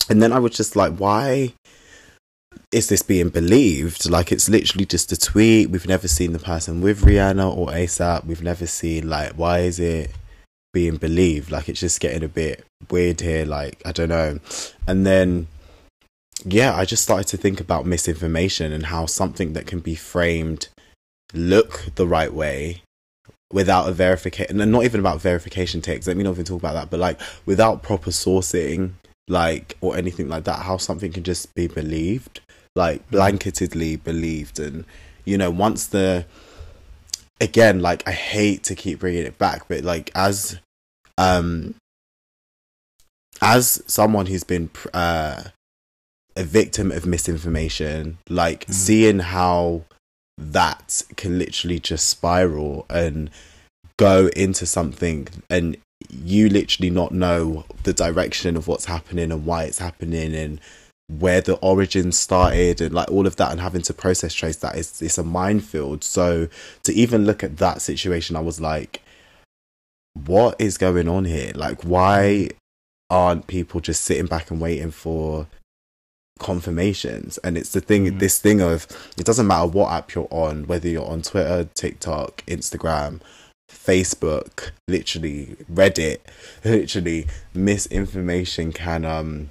and then I was just like, why? Is this being believed? Like it's literally just a tweet. We've never seen the person with Rihanna or ASAP. We've never seen like why is it being believed? Like it's just getting a bit weird here. Like I don't know. And then yeah, I just started to think about misinformation and how something that can be framed look the right way without a verification and not even about verification takes let me not even talk about that but like without proper sourcing like or anything like that how something can just be believed like mm. blanketedly believed and you know once the again like i hate to keep bringing it back but like as um as someone who's been pr- uh a victim of misinformation like Mhm. seeing how that can literally just spiral and go into something and you literally not know the direction of what's happening and why it's happening and where the origin started and like all of that and having to process trace that is it's a minefield. So to even look at that situation i was like what is going on here? Like why aren't people just sitting back and waiting for confirmations? And it's the thing Mhm. this thing of it doesn't matter what app you're on whether you're on twitter tiktok instagram facebook literally reddit literally misinformation can um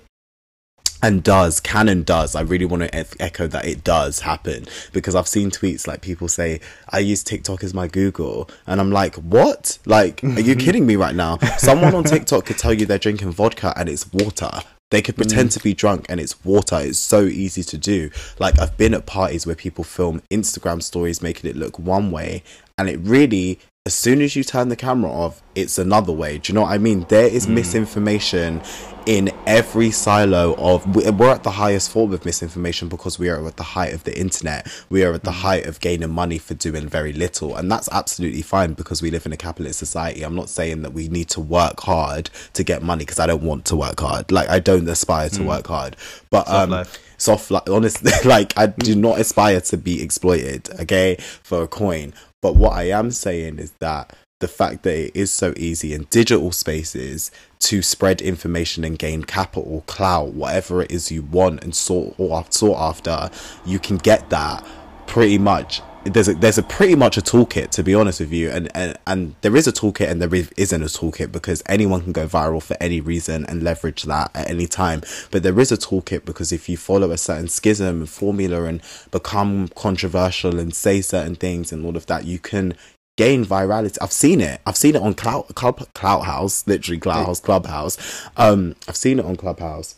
and does canon does. I really want to e- echo that it does happen because i've seen tweets like people say i use tiktok as my google and i'm like what? Like are you kidding me right now? Someone on tiktok could tell you they're drinking vodka and it's water. They could pretend mm. to be drunk and it's water. It's so easy to do. Like i've been at parties where people film instagram stories making it look one way and it really as soon as you turn the camera off it's another way. Do you know what i mean? There is mm. misinformation in every silo of we- we're at the highest form of misinformation because we are at the height of the internet. We are at the mm. height of gaining money for doing very little. And that's absolutely fine because we live in a capitalist society. I'm not saying that we need to work hard to get money because i don't want to work hard. Like i don't aspire to mm. work hard. But Soft um life. soft like honestly like i do not aspire to be exploited okay for a coin but what i am saying is that the fact that it is so easy in digital spaces to spread information and gain capital clout whatever it is you want and sought or sought after you can get that pretty much there's a there's a pretty much a toolkit to be honest with you and and, and there is a toolkit and there is- isn't a toolkit because anyone can go viral for any reason and leverage that at any time. But there is a toolkit because if you follow a certain schism and formula and become controversial and say certain things and all of that you can gain virality. I've seen it. I've seen it on clout club clout house literally clout house clubhouse. Um i've seen it on clubhouse.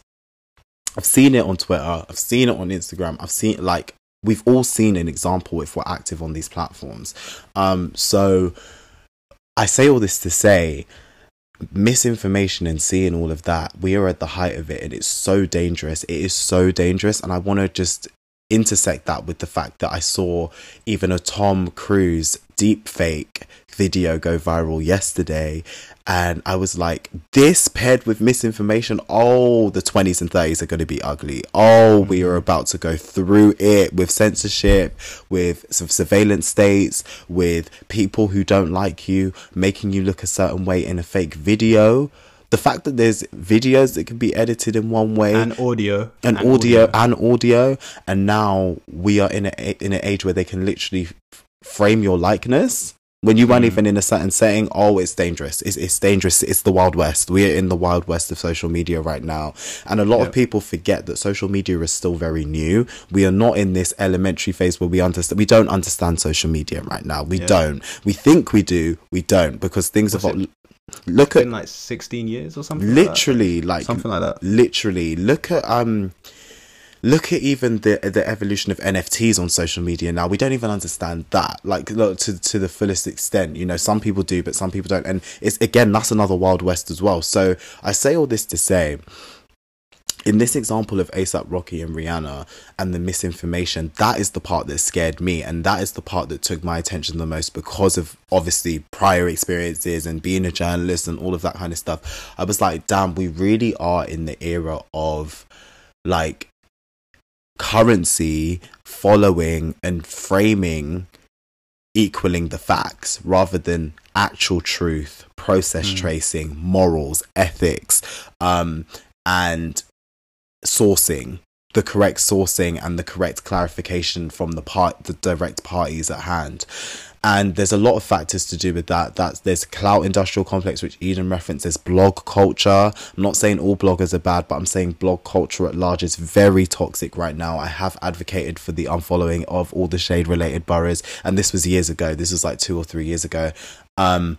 I've seen it on Twitter. I've seen it on Instagram. I've seen like we've all seen an example if we're active on these platforms. Um, so I say all this to say misinformation and seeing all of that, we are at the height of it and it's so dangerous. It is so dangerous. And I want to just intersect that with the fact that I saw even a Tom Cruise deep fake video go viral yesterday and I was like this paired with misinformation oh the 20s and 30s are going to be ugly. Oh we are about to go through it with censorship with some surveillance states with people who don't like you making you look a certain way in a fake video. The fact that there's videos that can be edited in one way. And audio. And, audio, and audio. And now we are in a in an age where they can literally frame your likeness when you weren't even in a certain setting oh it's dangerous it's, it's dangerous it's the wild west we're in the wild west of social media right now and a lot Yep. of people forget that social media is still very new we are not in this elementary phase where we understand we don't understand social media right now we Yeah. don't we think we do we don't because things What's have it? look at been like 16 years or something. like literally like something like that. literally look at um look at even the the evolution of NFTs on social media now we don't even understand that like look, to to the fullest extent you know some people do but some people don't and it's again that's another wild west as well so I say all this to say in this example of ASAP Rocky and Rihanna and the misinformation, that is the part that scared me. And that is the part that took my attention the most because of obviously prior experiences and being a journalist and all of that kind of stuff. I was like, damn, we really are in the era of like currency following and framing equaling the facts rather than actual truth, process Mm. tracing, morals, ethics, um, and sourcing the correct sourcing and the correct clarification from the part the direct parties at hand and there's a lot of factors to do with that. That's there's clout industrial complex which eden references blog culture. I'm not saying all bloggers are bad but i'm saying blog culture at large is very toxic right now. I have advocated for the unfollowing of all the shade related boroughs and this was years ago. This was like two or three years ago. Um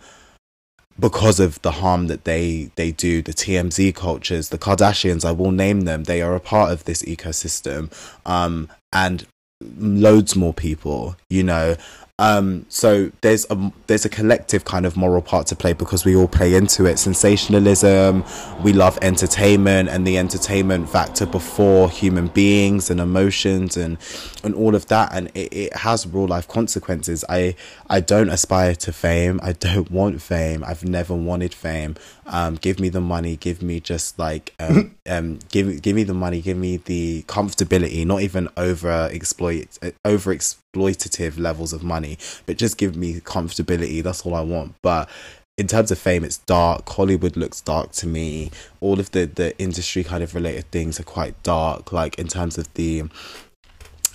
because of the harm that they they do the TMZ cultures the Kardashians I will name them. They are a part of this ecosystem. Um and loads more people you know um so there's a there's a collective kind of moral part to play because we all play into it. Sensationalism we love entertainment and the entertainment factor before human beings and emotions and and all of that and it, it has real life consequences. I i don't aspire to fame. I don't want fame. I've never wanted fame. Um give me the money. Give me just like um, um give give me the money. Give me the comfortability. Not even over exploit over exploitative levels of money but just give me comfortability. That's all i want. But in terms of fame it's dark. Hollywood looks dark to me. All of the the industry kind of related things are quite dark. Like in terms of the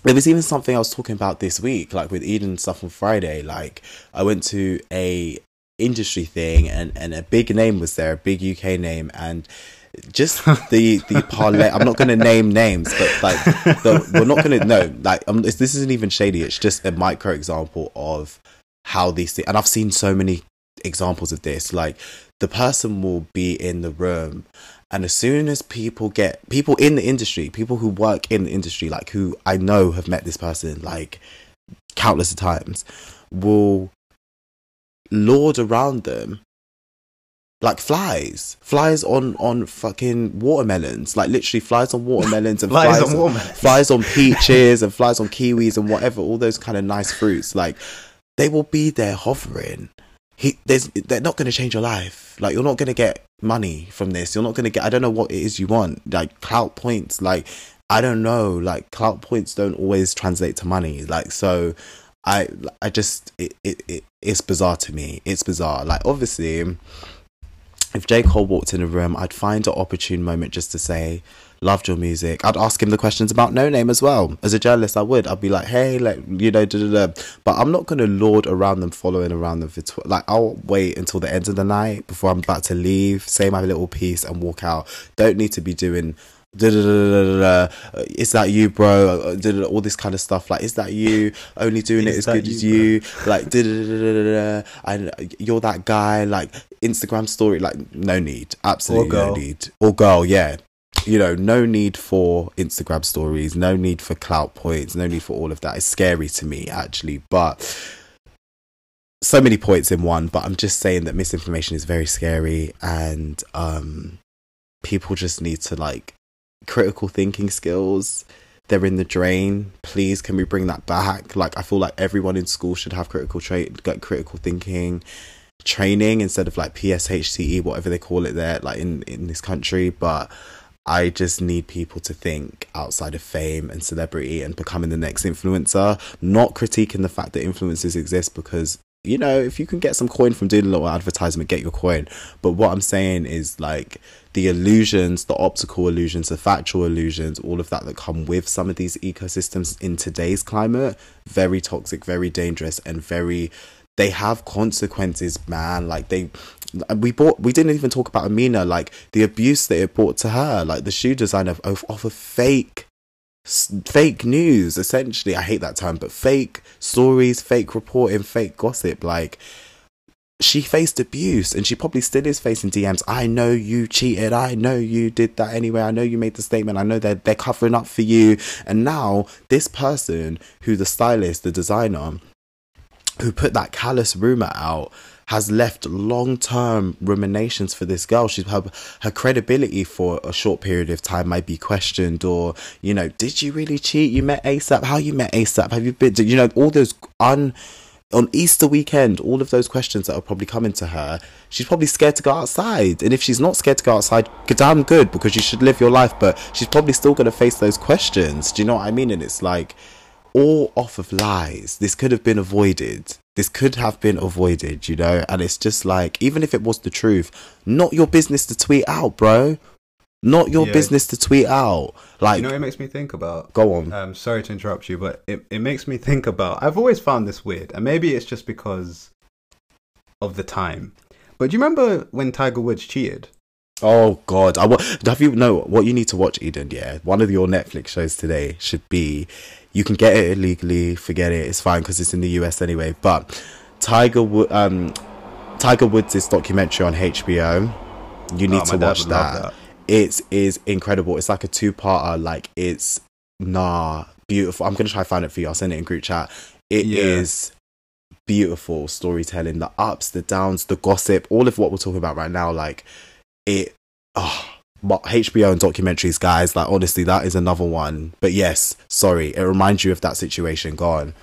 there was even something I was talking about this week, like with Eden stuff on Friday. Like I went to a industry thing and, and a big name was there, a big UK name and just the the parlay I'm not gonna name names, but like the, we're not gonna no, like this, this isn't even shady, it's just a micro example of how these things and I've seen so many examples of this. Like the person will be in the room and as soon as people get people in the industry, people who work in the industry, like who I know have met this person like countless of times, will lord around them like flies, flies on on fucking watermelons, like literally flies on watermelons and Flies flies, on watermelons. flies on peaches and flies on kiwis and whatever, all those kind of nice fruits. Like they will be there hovering. He, there's, they're not going to change your life. Like you're not going to get money from this. You're not going to get. I don't know what it is you want. Like clout points. Like I don't know. Like clout points don't always translate to money. Like so, I I just it, it, it it's bizarre to me. It's bizarre. Like obviously, if J Cole walked in a room, I'd find an opportune moment just to say, "Loved your music." I'd ask him the questions about Noname as well. As a journalist, I would. I'd be like, "Hey, like you know, da, da, da. but I'm not gonna lord around them, following around them for tw- like I'll wait until the end of the night before I'm about to leave, say my little piece, and walk out. Don't need to be doing. Da, da, da, da, da, da. Uh, Is that you, bro? Uh, all this kind of stuff. Like, is that you? Only doing it as good as you, you? Like, da, da, da, da, da, da. and you're that guy. Like, Instagram story. Like, no need. Absolutely no need. Or girl, yeah. You know, no need for Instagram stories. No need for clout points. No need for all of that. It's scary to me, actually. But so many points in one. But I'm just saying that misinformation is very scary, and um, people just need to like critical thinking skills they're in the drain please can we bring that back like i feel like everyone in school should have critical trait critical thinking training instead of like pshte E, whatever they call it there like in in this country but I just need people to think outside of fame and celebrity and becoming the next influencer, not critiquing the fact that influencers exist because you know, if you can get some coin from doing a little advertisement, get your coin. But what I'm saying is like the illusions, the optical illusions, the factual illusions, all of that that come with some of these ecosystems in today's climate, very toxic, very dangerous, and very they have consequences, man. Like they, we bought, we didn't even talk about Amina, like the abuse that it brought to her, like the shoe design of of, of fake, fake news. Essentially, I hate that term, but fake stories, fake reporting, fake gossip. Like she faced abuse, and she probably still is facing DMs. I know you cheated. I know you did that anyway. I know you made the statement. I know they're they're covering up for you. And now this person, who the stylist, the designer who put that callous rumor out has left long-term ruminations for this girl she's her, her credibility for a short period of time might be questioned or you know did you really cheat you met asap how you met asap have you been you know all those un on Easter weekend, all of those questions that are probably coming to her, she's probably scared to go outside. And if she's not scared to go outside, damn good because you should live your life. But she's probably still going to face those questions. Do you know what I mean? And it's like, all off of lies. This could have been avoided. This could have been avoided, you know? And it's just like, even if it was the truth, not your business to tweet out, bro. Not your Yeah. business to tweet out. Like, you know what it makes me think about? go on. Um, sorry to interrupt you, but it, it makes me think about. I've always found this weird, and maybe it's just because of the time. But do you remember when Tiger Woods cheated? Oh God! I wa- have you know what you need to watch, Eden? Yeah, one of your Netflix shows today should be. You can get it illegally. Forget it. It's fine because it's in the US anyway. But Tiger, um, Tiger Woods' documentary on HBO. You need Oh, to watch that. that. It is incredible. It's like a two-parter. Like it's nah beautiful. I'm gonna try and find it for you. I'll send it in group chat. It is Yeah. beautiful storytelling. The ups, the downs, the gossip, all of what we're talking about right now. Like it oh but HBO and documentaries, guys, like honestly, that is another one. But yes, sorry, it reminds you of that situation. Go on.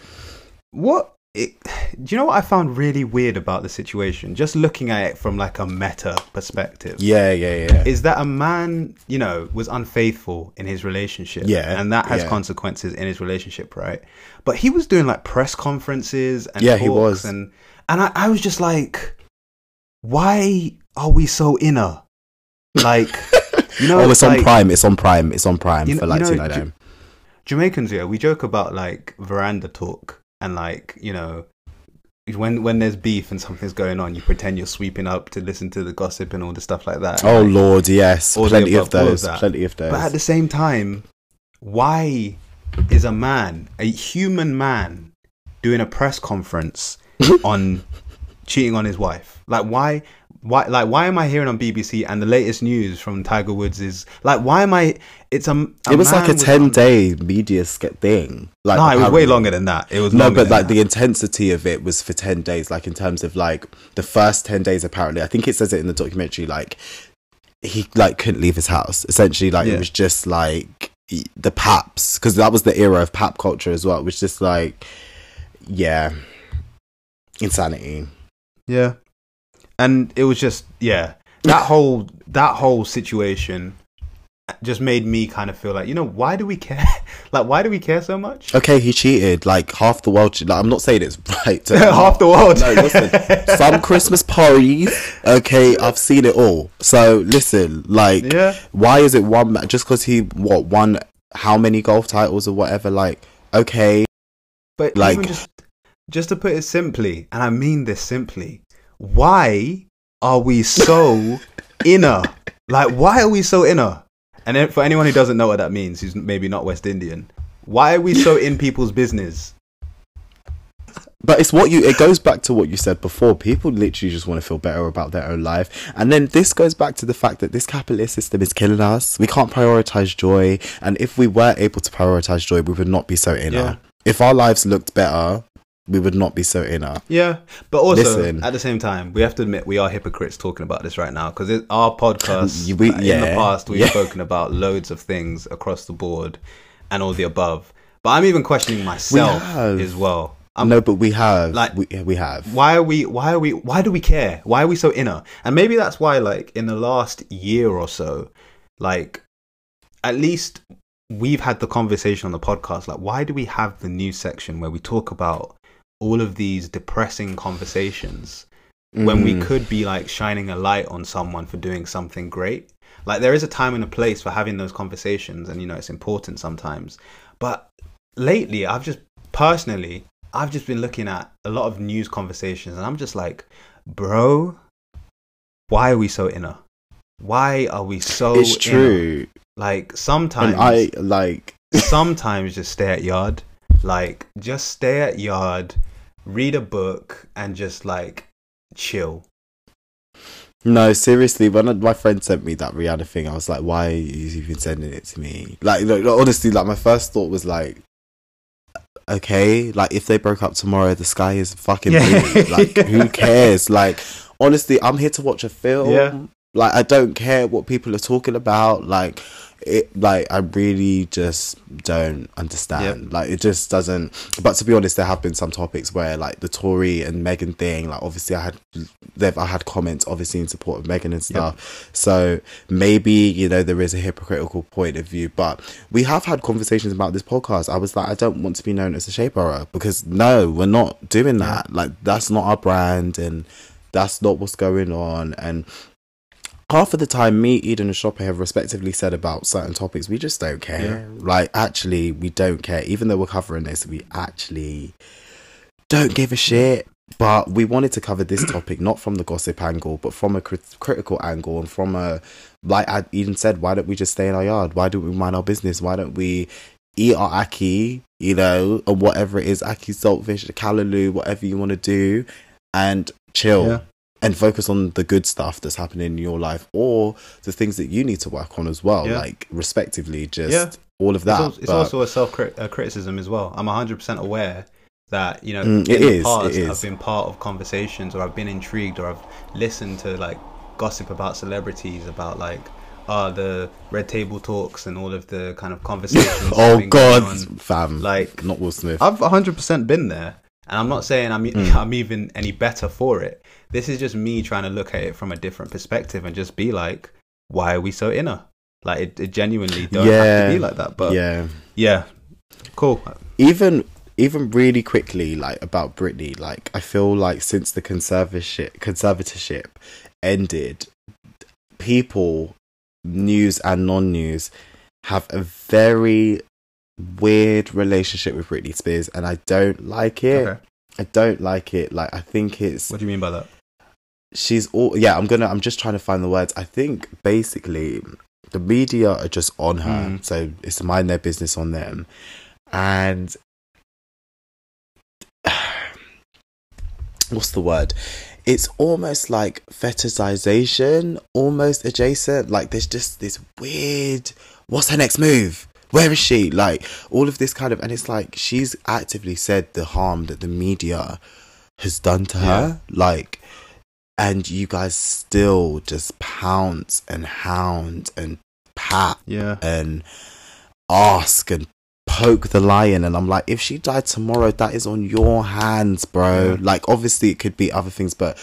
What? It, do you know what I found really weird about the situation? Just looking at it from like a meta perspective. Yeah, yeah, yeah. is that a man, you know, was unfaithful in his relationship. Yeah, And that has yeah. consequences in his relationship, right? But he was doing like press conferences and Yeah, he talks was. and and I, I was just like, why are we so inner? Like you know oh, it's like, on Prime. It's on Prime. It's on Prime You for know- you like know, two ninety nine. Jamaicans, yeah, we joke about like veranda talk and like, you know, when when there's beef and something's going on, you pretend you're sweeping up to listen to the gossip and all the stuff like that. Oh Like, Lord, yes, plenty of above, of those. that. Plenty of those. But at the same time, why is a man, a human man, doing a press conference on cheating on his wife? Like why why like why am I hearing on BBC and the latest news from Tiger Woods is like why am I it's a, a it was like a ten on- day media thing. Like No, it was way longer than that. It was No, but like that. the intensity of it was for 10 days, like in terms of like the first 10 days, apparently. I think it says it in the documentary, like he like couldn't leave his house. Essentially, like Yeah. it was just like the paps, because that was the era of pap culture as well. It was just like, yeah, insanity. Yeah. And it was just yeah. That whole that whole situation just made me kind of feel like, you know, why do we care? like why do we care so much? Okay, he cheated. Like half the world. Like, I'm not saying it's right. to- Half the world. No, listen. Some Christmas parties. Okay, I've seen it all. So listen, like, Yeah. why is it one just because he what won how many golf titles or whatever? Like, okay, But Like- just just to put it simply, and I mean this simply, why are we so inner? Like why are we so inner? And then for anyone who doesn't know what that means, who's maybe not West Indian, why are we so in people's business? but it's what you. It goes back to what you said before. People literally just want to feel better about their own life, and then this goes back to the fact that this capitalist system is killing us. We can't prioritize joy, and if we were able to prioritize joy, we would not be so inner. Yeah. If our lives looked better, we would not be so inner. Yeah, but also Listen. at the same time, we have to admit we are hypocrites talking about this right now because it's our podcast We- uh, in yeah, the past we've yeah. spoken about loads of things across the board and all the above. But I'm even questioning myself have. as well. I'm, no, but we have. like- we, we have. why are we? Why are we? Why do we care? Why are we so inner? And maybe that's why, like in the last year or so, like at least we've had the conversation on the podcast. Like, why do we have the news section where we talk about all of these depressing conversations when we Mm. could be like shining a light on someone for doing something great? Like, there is a time and a place for having those conversations, and you know, it's important sometimes. But lately, I've just personally, I've just been looking at a lot of news conversations, and I'm just like, bro, why are we so inner? Why are we so? it's inner? true. Like sometimes, And I like sometimes just stay at yard. Like just stay at yard, read a book, and just like chill. No, seriously, when my friend sent me that Rihanna thing, I was like, why are you even sending it to me? Like, honestly, like, my first thought was like, okay, like, if they broke up tomorrow, the sky is fucking Yeah. blue. Like, who cares? Like, honestly, I'm here to watch a film. Yeah. Like, I don't care what people are talking about. Like, it, like, I really just don't understand. Like, it just doesn't. But to be honest, there have been some topics where, like, the Tory and Megan thing, like, obviously, I had, they've, I had comments, obviously, in support of Megan and stuff. So maybe, you know, there is a hypocritical point of view. But we have had conversations about this podcast. I was like, I don't want to be known as a shaperer because no, we're not doing that. Like, that's not our brand and that's not what's going on. And half of the time, me, Eden, and Shoppe have respectively said about certain topics, we just don't care. Like, actually, we don't care. Even though we're covering this, we actually don't give a shit. But we wanted to cover this topic not from the gossip angle, but from a crit- critical angle and from a, like I Eden said, why don't we just stay in our yard? Why don't we mind our business? Why don't we eat our ackee, you know, or whatever it is, ackee, saltfish, callaloo, whatever you want to do, and chill Yeah. And focus on the good stuff that's happening in your life or the things that you need to work on as well, Yeah. like respectively, just Yeah. all of It's, that. also, it's But- also a self criticism as well. I'm 100% aware that, you know, Mm, in it the is, past, it is. I've been part of conversations or I've been intrigued or I've listened to like gossip about celebrities, about like, uh, the red table talks and all of the kind of conversations. oh God, on. fam! Like, not Will Smith. I've 100% been there. And I'm not saying I'm, Mm. I'm even any better for it. This is just me trying to look at it from a different perspective and just be like, why are we so inner? Like, it, it genuinely don't have Yeah. to be like that. But yeah, yeah, cool. even even really quickly, like about Britney, like I feel like since the conservatorship conservatorship ended, people, news and non-news, have a very weird relationship with Britney Spears, and I don't like it. Okay. I don't like it. Like I think it's What do you mean by that? she's all yeah. I'm gonna. I'm just trying to find the words. I think basically the media are just on her, Mm. so it's mind their business on them, and what's the word? It's almost like fetishization, almost adjacent. Like there's just this weird. What's her next move? Where is she? Like all of this kind of, and it's like she's actively said the harm that the media has done to her. Like, and you guys still just pounce and hound and pat Yeah. and ask and poke the lion and I'm like if she died tomorrow that is on your hands bro. Like obviously it could be other things but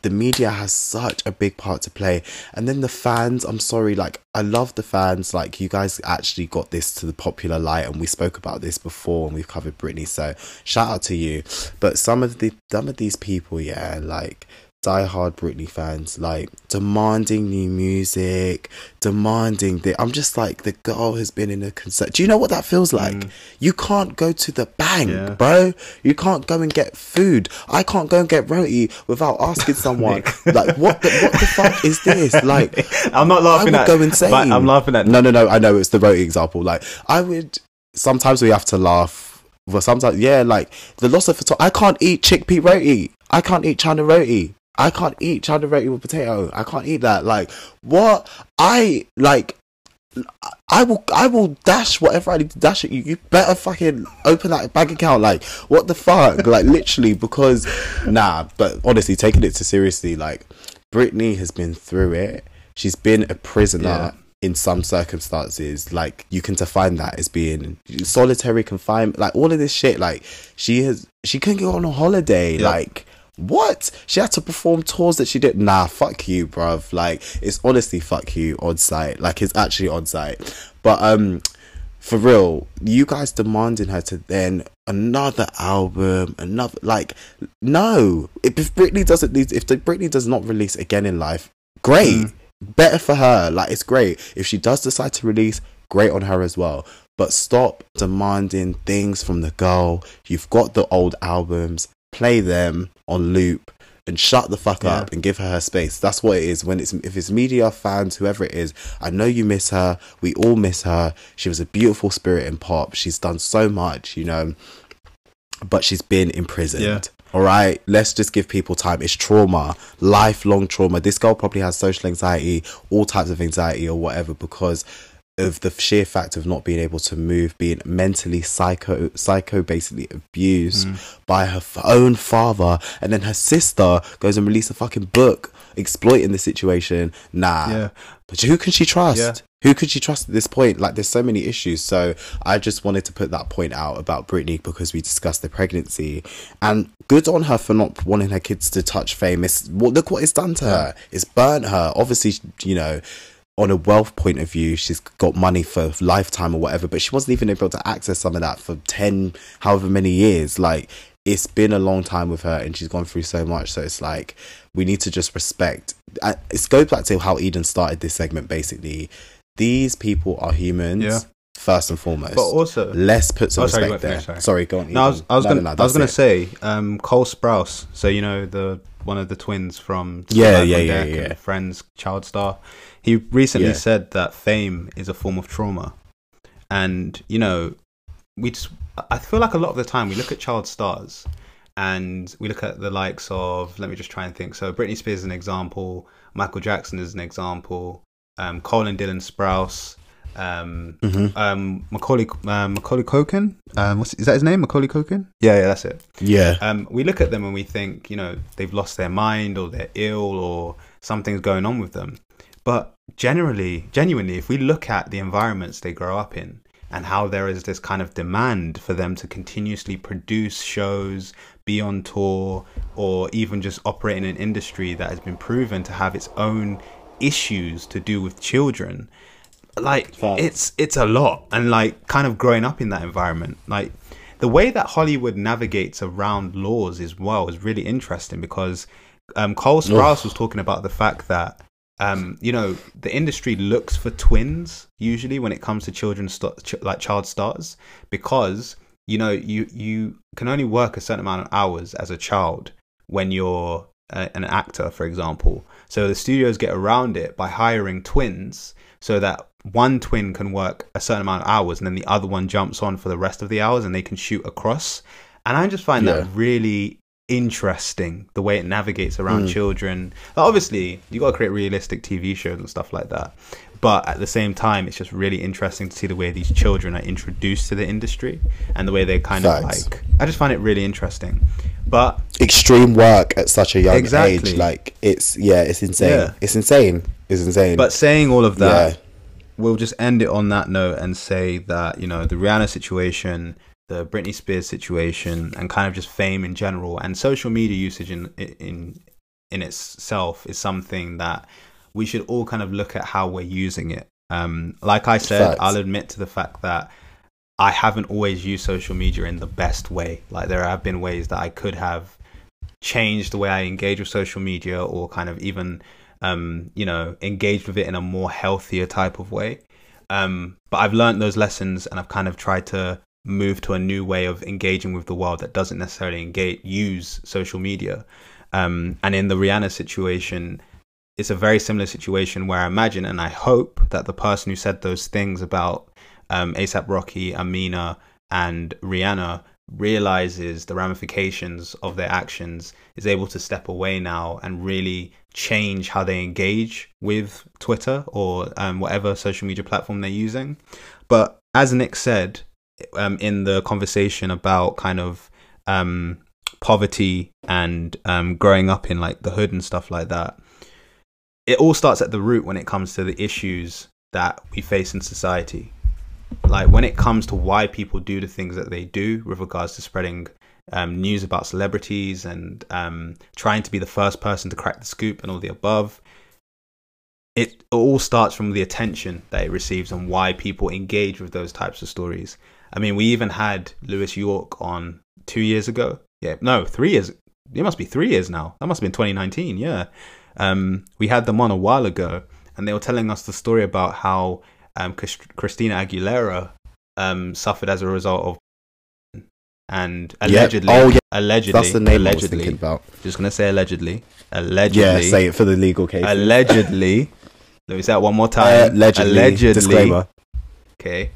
the media has such a big part to play. And then the fans I'm sorry like I love the fans. Like you guys actually got this to the popular light and we spoke about this before and we've covered Britney so shout out to you. But some of the some of these people yeah like diehard Britney fans like demanding new music, demanding the. I'm just like the girl has been in a concert. Do you know what that feels like? Mm. You can't go to the bank, Yeah. bro. You can't go and get food. I can't go and get roti without asking someone like what the what the fuck is this? Like I'm not laughing I would at. go insane. but I'm laughing at. no, no, no. I know it's the roti example. Like I would. Sometimes we have to laugh. But sometimes, yeah, like the loss of photo. I can't eat chickpea roti. I can't eat chana roti. I can't eat chana roti with potato. I can't eat that. Like what? I like. I will. I will dash whatever I need to dash at you. You better fucking open that bank account. Like what the fuck? like literally because nah. But honestly, taking it to seriously, like Britney has been through it. She's been a prisoner Yeah. in some circumstances. Like you can define that as being solitary confinement. Like all of this shit. Like she has. She couldn't go on a holiday. Yeah. Like what? She had to perform tours that she did. Nah, fuck you, bruv. Like it's honestly fuck you on site. Like it's actually on site. But um, for real, you guys demanding her to then another album, another like no. If, Britney doesn't if the Britney does not release again in life, great. Mm. Better for her. Like it's great if she does decide to release. great on her as well. But stop demanding things from the girl. You've got the old albums, play them on loop and shut the fuck Yeah. up and give her her space. That's what it is. When it's if it's media fans, whoever it is, I know you miss her. We all miss her. She was a beautiful spirit in pop. She's done so much, you know, but she's been imprisoned. Yeah. All right, let's just give people time. It's trauma, lifelong trauma. This girl probably has social anxiety, all types of anxiety or whatever because of the sheer fact of not being able to move, being mentally psycho, psycho basically abused mm. by her f- own father, and then her sister goes and release a fucking book exploiting the situation. Nah, Yeah. but who can she trust? Yeah. Who could she trust at this point? Like, there's so many issues. So, I just wanted to put that point out about Britney because we discussed the pregnancy. And good on her for not wanting her kids to touch fame. It's, well, look what it's done to her. It's burnt her. Obviously, you know, on a wealth point of view, she's got money for lifetime or whatever, but she wasn't even able to access some of that for 10, however many years. Like, it's been a long time with her and she's gone through so much. So, it's like, we need to just respect. uh, It goes back to how Eden started this segment basically these people are humans Yeah. first and foremost. But also, Let's put some Oh, sorry, respect there. first, sorry. go on. No, I was, I was No, gonna, no, I was gonna it. say, um, Cole Sprouse. So you know the one of the twins from Yeah, Survive yeah, yeah, yeah. Friends, Child Star. He recently Yeah. said that fame is a form of trauma, and you know, we just. I feel like a lot of the time we look at child stars, and we look at the likes of. Let me just try and think. So Britney Spears is an example. Michael Jackson is an example. Um, Cole and Dylan Sprouse. Um, Mhm. um, Macaulay um, Macaulay Culkin. Um, what's, is that his name? Macaulay Culkin. Yeah, yeah, that's it. Yeah. Um, we look at them and we think, you know, they've lost their mind or they're ill or something's going on with them. But generally, genuinely, if we look at the environments they grow up in and how there is this kind of demand for them to continuously produce shows, be on tour, or even just operate in an industry that has been proven to have its own issues to do with children, like it's it's a lot. And like kind of growing up in that environment like the way that hollywood navigates around laws as well is really interesting because um cole sprouse was talking about the fact that um you know the industry looks for twins usually when it comes to children st- ch- like child stars because you know you you can only work a certain amount of hours as a child when you're a, an actor for example so the studios get around it by hiring twins so that one twin can work a certain amount of hours and then the other one jumps on for the rest of the hours and they can shoot across. And I just find Yeah. that really interesting the way it navigates around Mm. children. Like, obviously, you got to create realistic TV shows and stuff like that. But at the same time, it's just really interesting to see the way these children are introduced to the industry and the way they kind Facts. of like. I just find it really interesting. But Extreme work at such a young Exactly. age. Like, it's, yeah, it's insane. Yeah. It's insane. It's insane. but saying all of that, yeah. we'll just end it on that note and say that you know the Rihanna situation, the Britney Spears situation, and kind of just fame in general, and social media usage in in in itself is something that we should all kind of look at how we're using it. Um, like I said, Facts. I'll admit to the fact that I haven't always used social media in the best way. Like there have been ways that I could have changed the way I engage with social media, or kind of even um, you know, engaged with it in a more healthier type of way. Um, but I've learned those lessons and I've kind of tried to move to a new way of engaging with the world that doesn't necessarily engage use social media. Um, and in the Rihanna situation, it's a very similar situation where I imagine and I hope that the person who said those things about um, ASAP Rocky, Amina, and Rihanna realizes the ramifications of their actions, is able to step away now and really change how they engage with Twitter or um, whatever social media platform they're using. But as Nick said um, in the conversation about kind of um, poverty and um, growing up in like the hood and stuff like that, it all starts at the root when it comes to the issues that we face in society. Like when it comes to why people do the things that they do with regards to spreading um, news about celebrities and um, trying to be the first person to crack the scoop and all the above. It all starts from the attention that it receives and why people engage with those types of stories. I mean, we even had Lewis York on two years ago. Yeah, no, three years. It must be three years now. That must have been 2019. Yeah. Um, we had them on a while ago and they were telling us the story about how um, Christina Aguilera um, suffered as a result of and allegedly, Oh, yeah. allegedly, That's the name I was thinking about. just gonna say allegedly, allegedly, Yeah, say it for the legal case. allegedly. let me say that one more Uh, time. allegedly. allegedly. Disclaimer. Okay.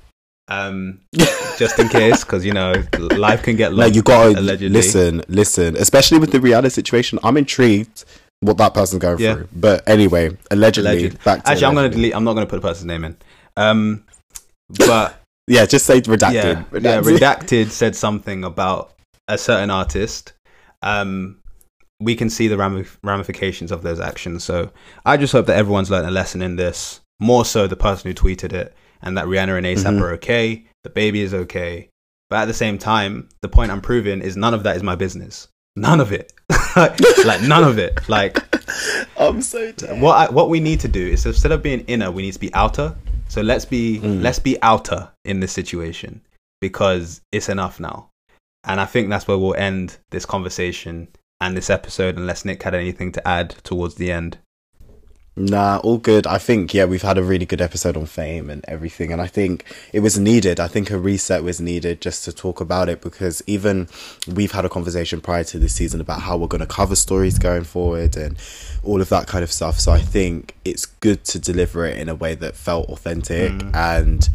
Um, just in case, because you know, life can get long. you gotta listen, listen. Especially with the Rihanna situation, I'm intrigued what that person's going Yeah. through. But anyway, allegedly. Alleged. Back to Actually, I'm gonna delete. I'm not gonna put a person's name in. Um, but Yeah, just say redacted. yeah, yeah, redacted said something about a certain artist. Um, we can see the ramifications of those actions. So I just hope that everyone's learned a lesson in this. More so, the person who tweeted it, and that Rihanna and ASAP Mhm. are okay. The baby is okay. But at the same time, the point I'm proving is none of that is my business. None of it. like none of it. Like I'm so dead. what I, what we need to do is instead of being inner, we need to be outer. So let's be Mm. let's be outer in this situation because it's enough now. And I think that's where we'll end this conversation and this episode, unless Nick had anything to add towards the end. Nah, all good. I think yeah, we've had a really good episode on fame and everything, and I think it was needed. I think a reset was needed just to talk about it because even we've had a conversation prior to this season about how we're going to cover stories going forward and all of that kind of stuff. So I think it's good to deliver it in a way that felt authentic mm. and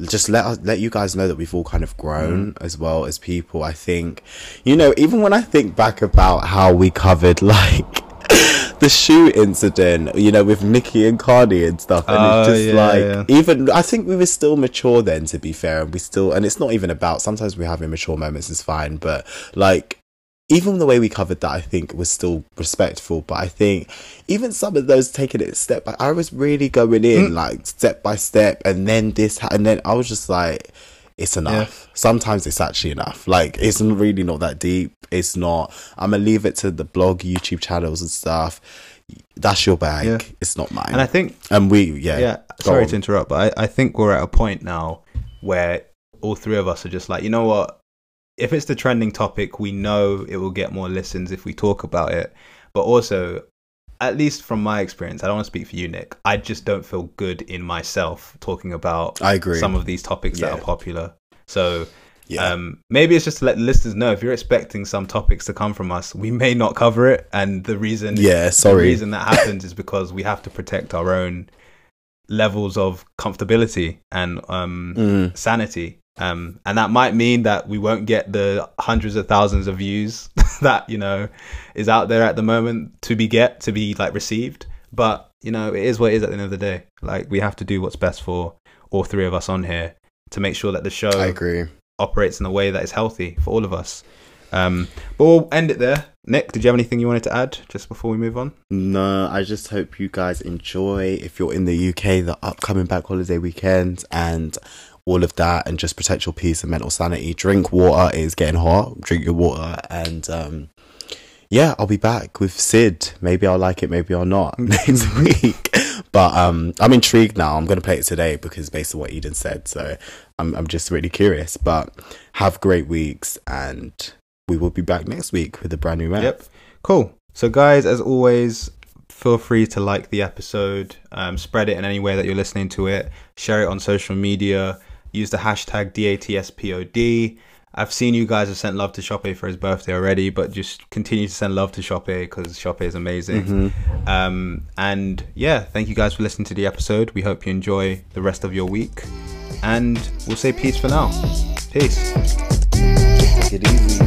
just let us let you guys know that we've all kind of grown mm. as well as people. I think, you know, even when I think back about how we covered like the shoe incident, you know, with Nikki and Cardi and stuff, and Oh, it's just yeah, like yeah. even I think we were still mature then, to be fair, and we still, and it's not even about. Sometimes we have immature moments, is fine, but like. Even the way we covered that, I think, was still respectful. But I think even some of those taking it step by, I was really going in Mm. like step by step, and then this, and then I was just like, it's enough. Sometimes it's actually enough. Like it's really not that deep. It's not. I'm gonna leave it to the blog, YouTube channels and stuff. That's your bag. Yeah. It's not mine. And I think and we, yeah, yeah, sorry on. to interrupt, but I, I think we're at a point now where all three of us are just like, you know what? If it's the trending topic, we know it will get more listens if we talk about it. But also, at least from my experience, I don't want to speak for you, Nick. I just don't feel good in myself talking about I agree. some of these topics that are popular. So yeah, um, maybe it's just to let the listeners know if you're expecting some topics to come from us, we may not cover it. And the reason yeah. sorry, the reason that happens is because we have to protect our own levels of comfortability and um, Mm, sanity. Um, and that might mean that we won't get the hundreds of thousands of views that you know is out there at the moment to be get to be like received. But you know, it is what it is at the end of the day. Like we have to do what's best for all three of us on here to make sure that the show I agree. operates in a way that is healthy for all of us. Um, but we'll end it there. Nick, did you have anything you wanted to add just before we move on? No, I just hope you guys enjoy. If you're in the UK, the upcoming back holiday weekend and all of that, and just protect your peace and mental sanity. Drink water. It is getting hot. Drink your water, and um, yeah, I'll be back with Syd. Maybe I'll like it. Maybe I'll not next week. But um, I'm intrigued now. I'm gonna play it today because based on what Eden said. So I'm I'm just really curious. But have great weeks, and we will be back next week with a brand new map. Yep. Cool. So, guys, as always, feel free to like the episode, um, spread it in any way that you're listening to it, share it on social media, use the hashtag DATSPOD. I've seen you guys have sent love to Shoppe for his birthday already, but just continue to send love to Shoppe because Shoppe is amazing. Mhm. Um, and yeah, thank you guys for listening to the episode. We hope you enjoy the rest of your week. And we'll say peace for now. Peace. Take it easy.